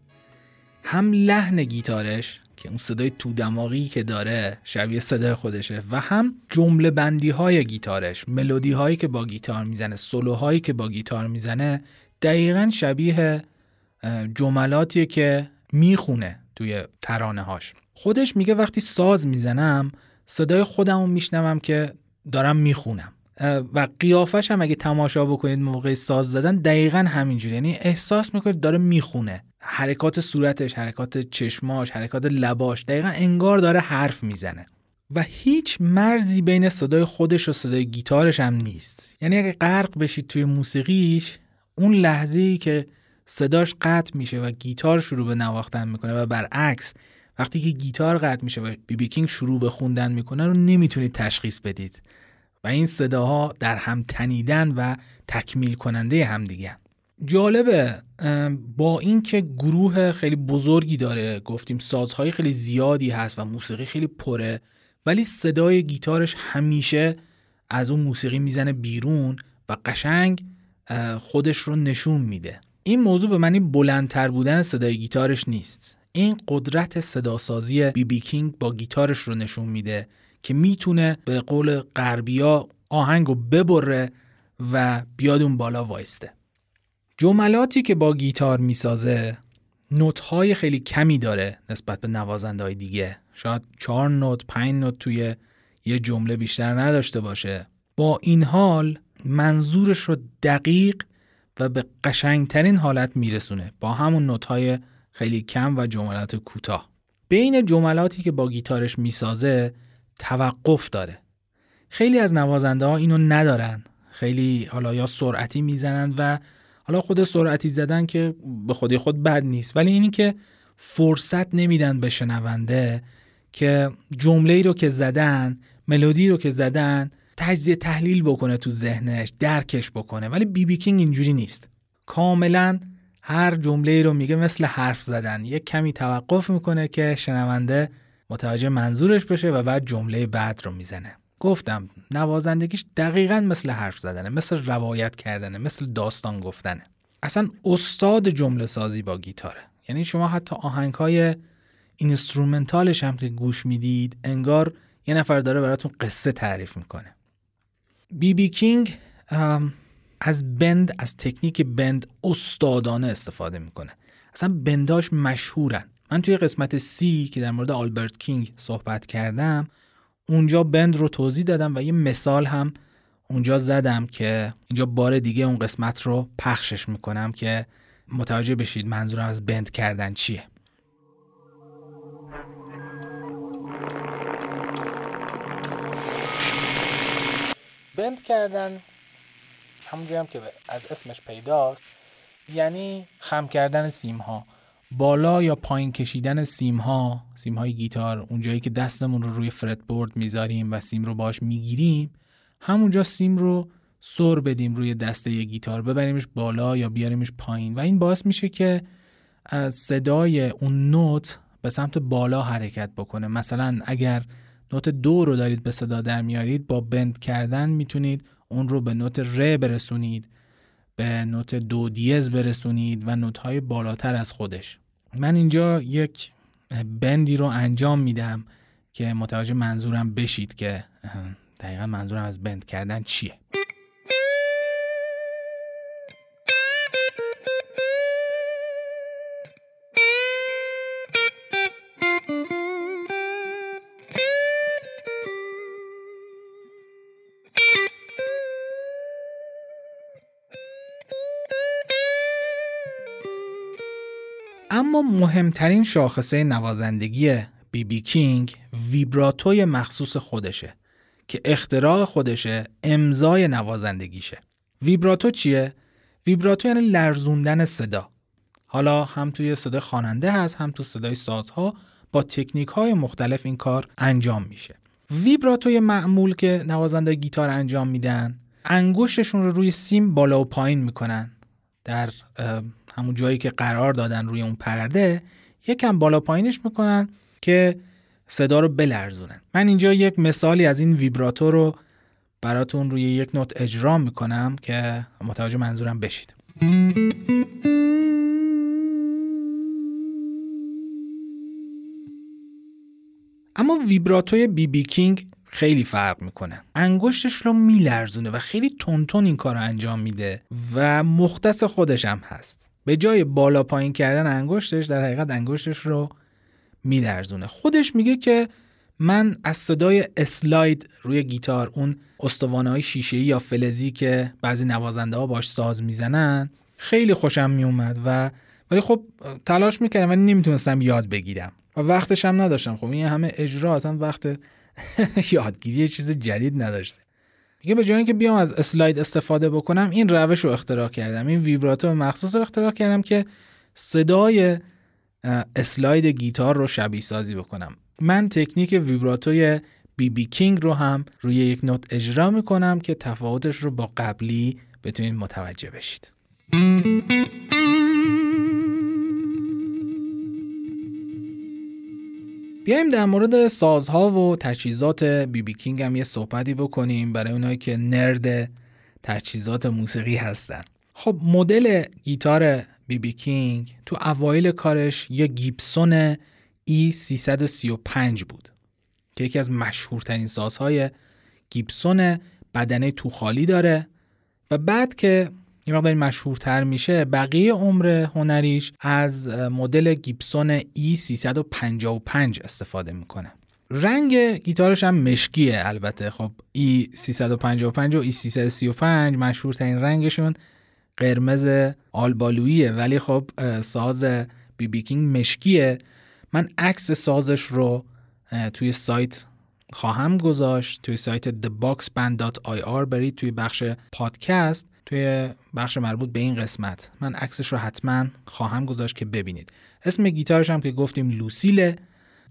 هم لحن گیتارش که اون صدای تو دماغی که داره شبیه صدای خودشه و هم جمله بندی های گیتارش ملودی هایی که با گیتار می‌زنه سولو هایی که با گیتار می‌زنه دقیقا شبیه جملاتیه که می‌خونه توی ترانه هاش خودش میگه وقتی ساز می‌زنم صدای خودم رو میشنوم که دارم می‌خونم. و قیافش هم اگه تماشا بکنید موقع ساز زدن دقیقا همینجوری. یعنی احساس می‌کنید داره می‌خونه. حرکات صورتش حرکات چشماش حرکات لباش دقیقا انگار داره حرف می‌زنه. و هیچ مرزی بین صدای خودش و صدای گیتارش هم نیست. یعنی اگه غرق بشید توی موسیقیش اون لحظه ای که صداش قطع میشه و گیتار شروع به نواختن می‌کنه و برعکس وقتی که گیتار قطع میشه و بی بی کینگ شروع به خوندن می‌کنه رو نمی‌تونید تشخیص بدید. و این صداها در هم تنیدن و تکمیل کننده همدیگه جالبه با اینکه گروه خیلی بزرگی داره گفتیم سازهای خیلی زیادی هست و موسیقی خیلی پره ولی صدای گیتارش همیشه از اون موسیقی می‌زنه بیرون و قشنگ خودش رو نشون میده. این موضوع به معنی بلندتر بودن صدای گیتارش نیست. این قدرت صداسازی بی بی کینگ با گیتارش رو نشون میده که می‌تونه به قول غربیا آهنگ رو ببره و بیاد اون بالا وایسته. جملاتی که با گیتار می‌سازه نوت خیلی کمی داره نسبت به نوازنده های دیگه. شاید چهار نوت پنج نوت توی یه جمله بیشتر نداشته باشه. با این حال منظورش رو دقیق و به قشنگترین حالت میرسونه با همون نوت خیلی کم و جملات کوتاه. بین جملاتی که با گیتارش می‌سازه توقف داره. خیلی از نوازنده ها اینو ندارن. خیلی حالا یا سرعتی می‌زنن و حالا خود سرعتی زدن که به خودی خود بد نیست. ولی اینی که فرصت نمیدن به شنونده که جمله رو که زدن ملودی رو که زدن تجزیه تحلیل بکنه تو ذهنش درکش بکنه. ولی بی بی کینگ اینجوری نیست. کاملا هر جمله رو میگه مثل حرف زدن. یک کمی توقف می‌کنه که شنونده متوجه منظورش بشه و بعد جمله بعد رو می‌زنه. گفتم نوازندگیش دقیقا مثل حرف زدنه مثل روایت کردنه مثل داستان گفتنه. اصلا استاد جمله سازی با گیتاره. یعنی شما حتی آهنگ های instrumental ش هم که گوش می‌دید انگار یه نفر داره براتون قصه تعریف می‌کنه. بی بی کینگ از bend از تکنیک bend استادانه استفاده می‌کنه. اصلا bend اش مشهورن. من توی قسمت سی که در مورد آلبرت کینگ صحبت کردم اونجا bend رو توضیح دادم و یه مثال هم اونجا زدم که اینجا بار دیگه اون قسمت رو پخشش می‌کنم که متوجه بشید منظورم از بند کردن چیه. بند کردن همونجا هم که از اسمش پیداست یعنی خم کردن سیم ها بالا یا پایین کشیدن سیم ها سیم های گیتار اونجایی که دستمون رو روی بورد می‌ذاریم و سیم رو باش می‌گیریم همونجا سیم رو سر بدیم روی دسته ی گیتار ببریمش بالا یا بیاریمش پایین. و این باعث میشه که از صدای اون نوت به سمت بالا حرکت بکنه. مثلا اگر نوت دو رو دارید به صدا در میارید با بند کردن می‌تونید اون رو به نوت ر برسونید به نوت دو دیز برسونید و نوت های بالاتر از خودش. من اینجا یک بندی رو انجام میدم که متوجه منظورم بشید که دقیقا منظورم از بند کردن چیه. اما مهمترین شاخصه نوازندگی بی بی کینگ ویبراتوی مخصوص خودشه که اختراع خودشه امضای نوازندگیشه. ویبراتو چیه؟ ویبراتو یعنی لرزوندن صدا. حالا هم توی صدای خواننده هست هم تو صدای سازها با تکنیک های مختلف این کار انجام میشه. ویبراتوی معمول که نوازنده گیتار انجام میدن انگشتشون رو روی سیم بالا و پایین می‌کنن. در همون جایی که قرار دادن روی اون پرده یکم بالا پایینش می‌کنن که صدا رو بلرزونن. من اینجا یک مثالی از این ویبراتور رو براتون روی یک نوت اجرا می‌کنم که متوجه منظورم بشید. اما ویبراتوی بی بی کینگ خیلی فرق می‌کنه. انگشتش رو میلرزونه و خیلی تونتون این کار رو انجام میده و مختص خودش هم هست. به جای بالا پایین کردن انگشتش در حقیقت انگشتش رو میلرزونه خودش میگه که من از صدای اسلاید روی گیتار اون استوانه های شیشه یا فلزی که بعضی نوازنده ها باش ساز می‌زنن خیلی خوشم میومد و ولی خب تلاش می‌کردم ولی نمی‌تونستم یاد بگیرم و وقتش هم نداشتم. خب این همه اجرا اصلا وقت [LAUGHS] یادگیری چیز جدید نداشته. دیگه به جای اینکه بیام از اسلاید استفاده بکنم این روش رو اختراع کردم. این ویبراتو مخصوص رو اختراع کردم که صدای اسلاید گیتار رو شبیه سازی بکنم. من تکنیک ویبراتوی بی بی کینگ رو هم روی یک نوت اجرا می‌کنم که تفاوتش رو با قبلی بتونید متوجه بشید. بیایم در مورد سازها و تجهیزات بی بی کینگ هم یه صحبتی بکنیم برای اونایی که نرد تجهیزات موسیقی هستن. خب مدل گیتار بی بی کینگ تو اوایل کارش یه گیبسون E335 بود که یکی از مشهورترین سازهای گیبسون بدنه تو خالی داره و بعد که یه مقداری مشهورتر میشه. بقیه عمر هنریش از مدل گیبسون E355 استفاده می‌کنه. رنگ گیتارش هم مشکیه البته. خب E355 و E335 مشهورترین رنگشون قرمز آلبالویه ولی خب ساز بی بی کینگ مشکیه. من عکس سازش رو توی سایت خواهم گذاشت. توی سایت theboxband.ir برید توی بخش پادکست. توی بخش مربوط به این قسمت. من عکسش رو حتما خواهم گذاشت که ببینید. اسم گیتارش هم که گفتیم لوسیله.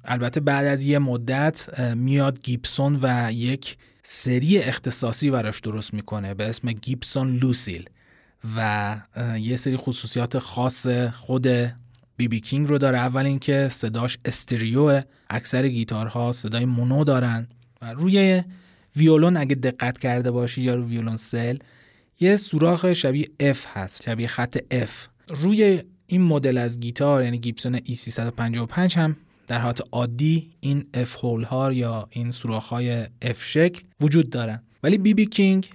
البته بعد از یه مدت میاد گیبسون و یک سری اختصاصی براش درست می‌کنه به اسم گیبسون لوسیل و یه سری خصوصیات خاص خود بی بی کینگ رو داره. اول اینکه صداش استریو. اکثر گیتارها صدای مونو دارن و روی ویولون اگه دقت کرده باشی یا روی ویولون سل یه سوراخ شبیه F هست شبیه خط F. روی این مدل از گیتار یعنی گیبسون E355 هم در حالت عادی این F hole ها یا این سوراخ های F شکل وجود دارن. ولی بی بی کینگ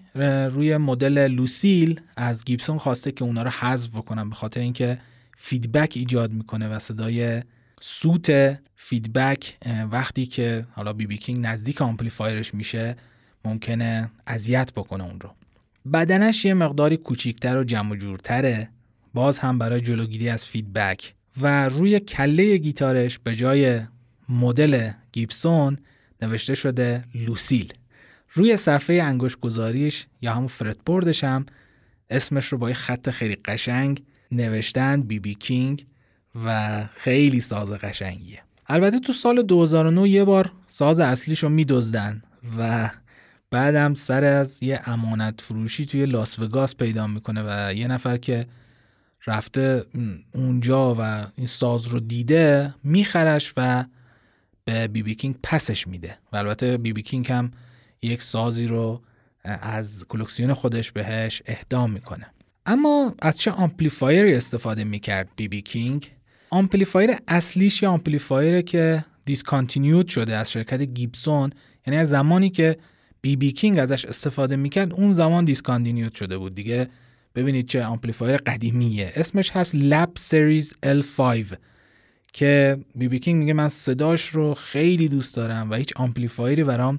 روی مدل لوسیل از گیبسون خواسته که اونا رو حذف بکنن به خاطر اینکه feedback ایجاد می‌کنه و صدای سوت feedback وقتی که حالا بی بی کینگ نزدیک amplifier ش میشه ممکنه اذیت بکنه اون رو. بدنش یه مقداری کوچیکتر و جمع جورتره. باز هم برای جلوگیری از feedback. و روی کله گیتارش به جای مدل گیبسون نوشته شده لوسیل. روی صفحه انگشت گذاریش یا همون board ش هم اسمش رو با یه خط خیلی قشنگ نوشتن بی بی کینگ و خیلی ساز قشنگیه. البته تو سال 2009 یه بار ساز اصلیش رو میدزدن و بعدم سر از یه امانت فروشی توی لاس وگاس پیدا می‌کنه و یه نفر که رفته اونجا و این ساز رو دیده میخرش و به بی بی کینگ پسش میده. و البته بی بی کینگ هم یک سازی رو از کلکسیون خودش بهش اهدا می‌کنه. اما از چه amplifier ی استفاده می‌کرد بی بی کینگ؟ amplifier اصلیش یه amplifier ه که discontinued شده از شرکت گیبسون یعنی از زمانی که بی بی کینگ ازش استفاده می‌کرد اون زمان discontinued شده بود دیگه. ببینید چه آمپلیفایر قدیمیه. اسمش هست Lab Series L5 که بی بی کینگ میگه من صداش رو خیلی دوست دارم و هیچ آمپلیفایری برام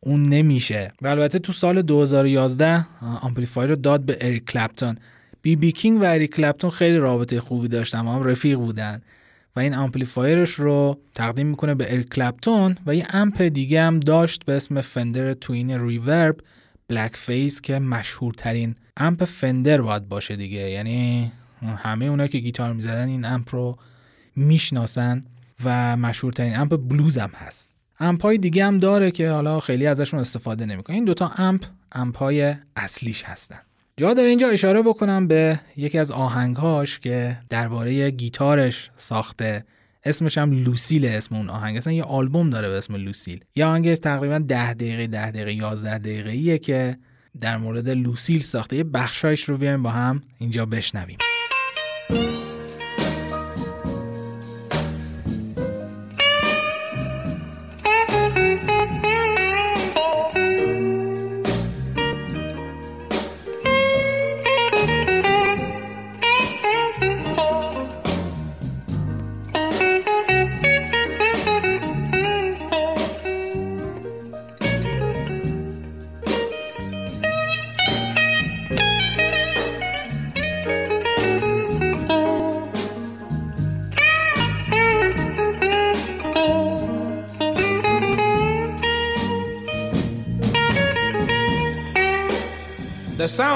اون نمیشه. و البته تو سال 2011 آمپلیفایر رو داد به اریک کلپتون. بی بی کینگ و اریک کلپتون خیلی رابطه خوبی داشتن هم رفیق بودن. و این آمپلیفایرش رو تقدیم می‌کنه به اریک کلپتون و یه amp دیگه هم داشت به اسم Fender Twin Reverb Blackface که مشهورترین amp Fender باید باشه دیگه. یعنی همه اونا که گیتار می‌زدن این amp رو می‌شناسن و مشهورترین amp بلوز هم هست. amp های دیگه هم داره که حالا خیلی ازشون استفاده نمی‌کنه. این دوتا amp amp های اصلیش هستن. جا داره اینجا اشاره بکنم به یکی از آهنگهاش که درباره گیتارش ساخته. اسمش هم لوسیل اسم اون آهنگ. اصلا یه آلبوم داره به اسم لوسیل. یه آهنگ تقریبا 10 دقیقه 10 دقیقه 11 دقیقه ایه که در مورد لوسیل ساخته. یه بخشایش رو بیایم با هم اینجا بشنویم.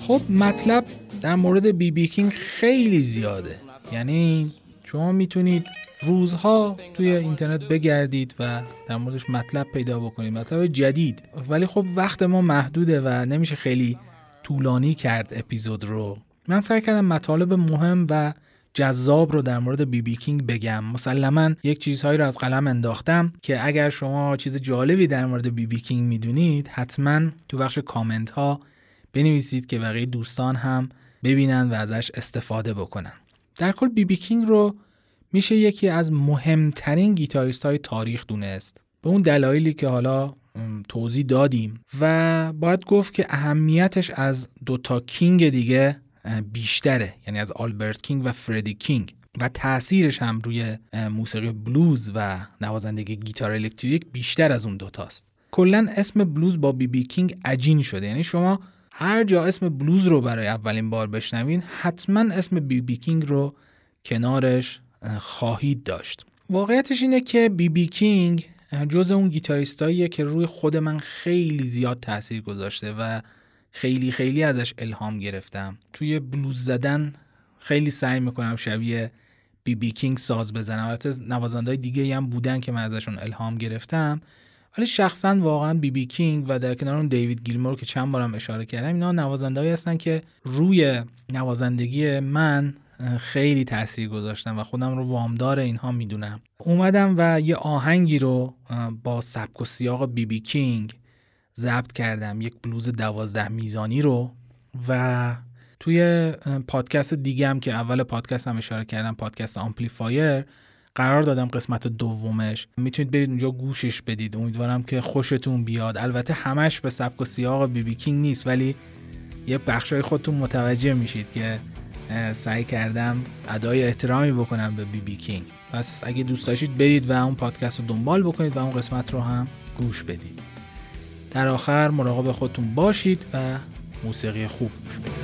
خب مطلب در مورد بی بی کینگ خیلی زیاده. یعنی شما می‌تونید روزها توی اینترنت بگردید و در موردش مطلب پیدا بکنید. مطلب جدید. ولی خب وقت ما محدوده و نمیشه خیلی طولانی کرد اپیزود رو. من سعی کردم مطالب مهم و جذاب رو در مورد بی بی کینگ بگم. مسلما یک چیزهایی رو از قلم انداختم که اگر شما چیز جالبی در مورد بی بی کینگ می‌دونید حتما تو بخش کامنت ها بنویسید که بقیه دوستان هم ببینن و ازش استفاده بکنن. در کل بی بی کینگ رو میشه یکی از مهمترین گیتاریست های تاریخ دونست. به اون دلایلی که حالا توضیح دادیم. و باید گفت که اهمیتش از دوتا کینگ دیگه بیشتره یعنی از آلبرت کینگ و فردی کینگ. و تاثیرش هم روی موسیقی بلوز و نوازندگی گیتار الکتریک بیشتر از اون دوتاست. کلا اسم بلوز با بی بی کینگ عجین شده. یعنی شما هر جا اسم بلوز رو برای اولین بار بشنوین حتما اسم بی بی کینگ رو کنارش خواهید داشت. واقعیتش اینه که بی بی کینگ جز اون گیتاریستاییه که روی خود من خیلی زیاد تاثیر گذاشته و خیلی خیلی ازش الهام گرفتم. توی بلوز زدن خیلی سعی می‌کنم شبیه بی بی کینگ ساز بزنم. البته نوازندهای دیگه هم بودن که من ازشون الهام گرفتم. ولی شخصا واقعا بی بی کینگ و در کنار اون دیوید گیلمور که چند بارم اشاره کردم اینا نوازندهایی هستن که روی نوازندگی من خیلی تاثیر گذاشتن و خودم رو وامدار اینها می‌دونم. اومدم و یه آهنگی رو با سبک و سیاق بی بی کینگ ضبط کردم یک بلوز دوازده میزانی رو و توی پادکست دیگم که اول پادکست هم اشاره کردم پادکست آمپلیفایر قرار دادم قسمت دومش. می‌تونید برید اونجا گوشش بدید. امیدوارم که خوشتون بیاد. البته همش به سبک و سیاق بی بی کینگ نیست ولی یه بخشای خودتون متوجه میشید که سعی کردم ادای احترامی بکنم به بی بی کینگ. پس اگه دوست داشتید برید و اون پادکست رو دنبال بکنید و اون قسمت رو هم گوش بدید. در آخر مراقب خودتون باشید و موسیقی خوب گوش بدید.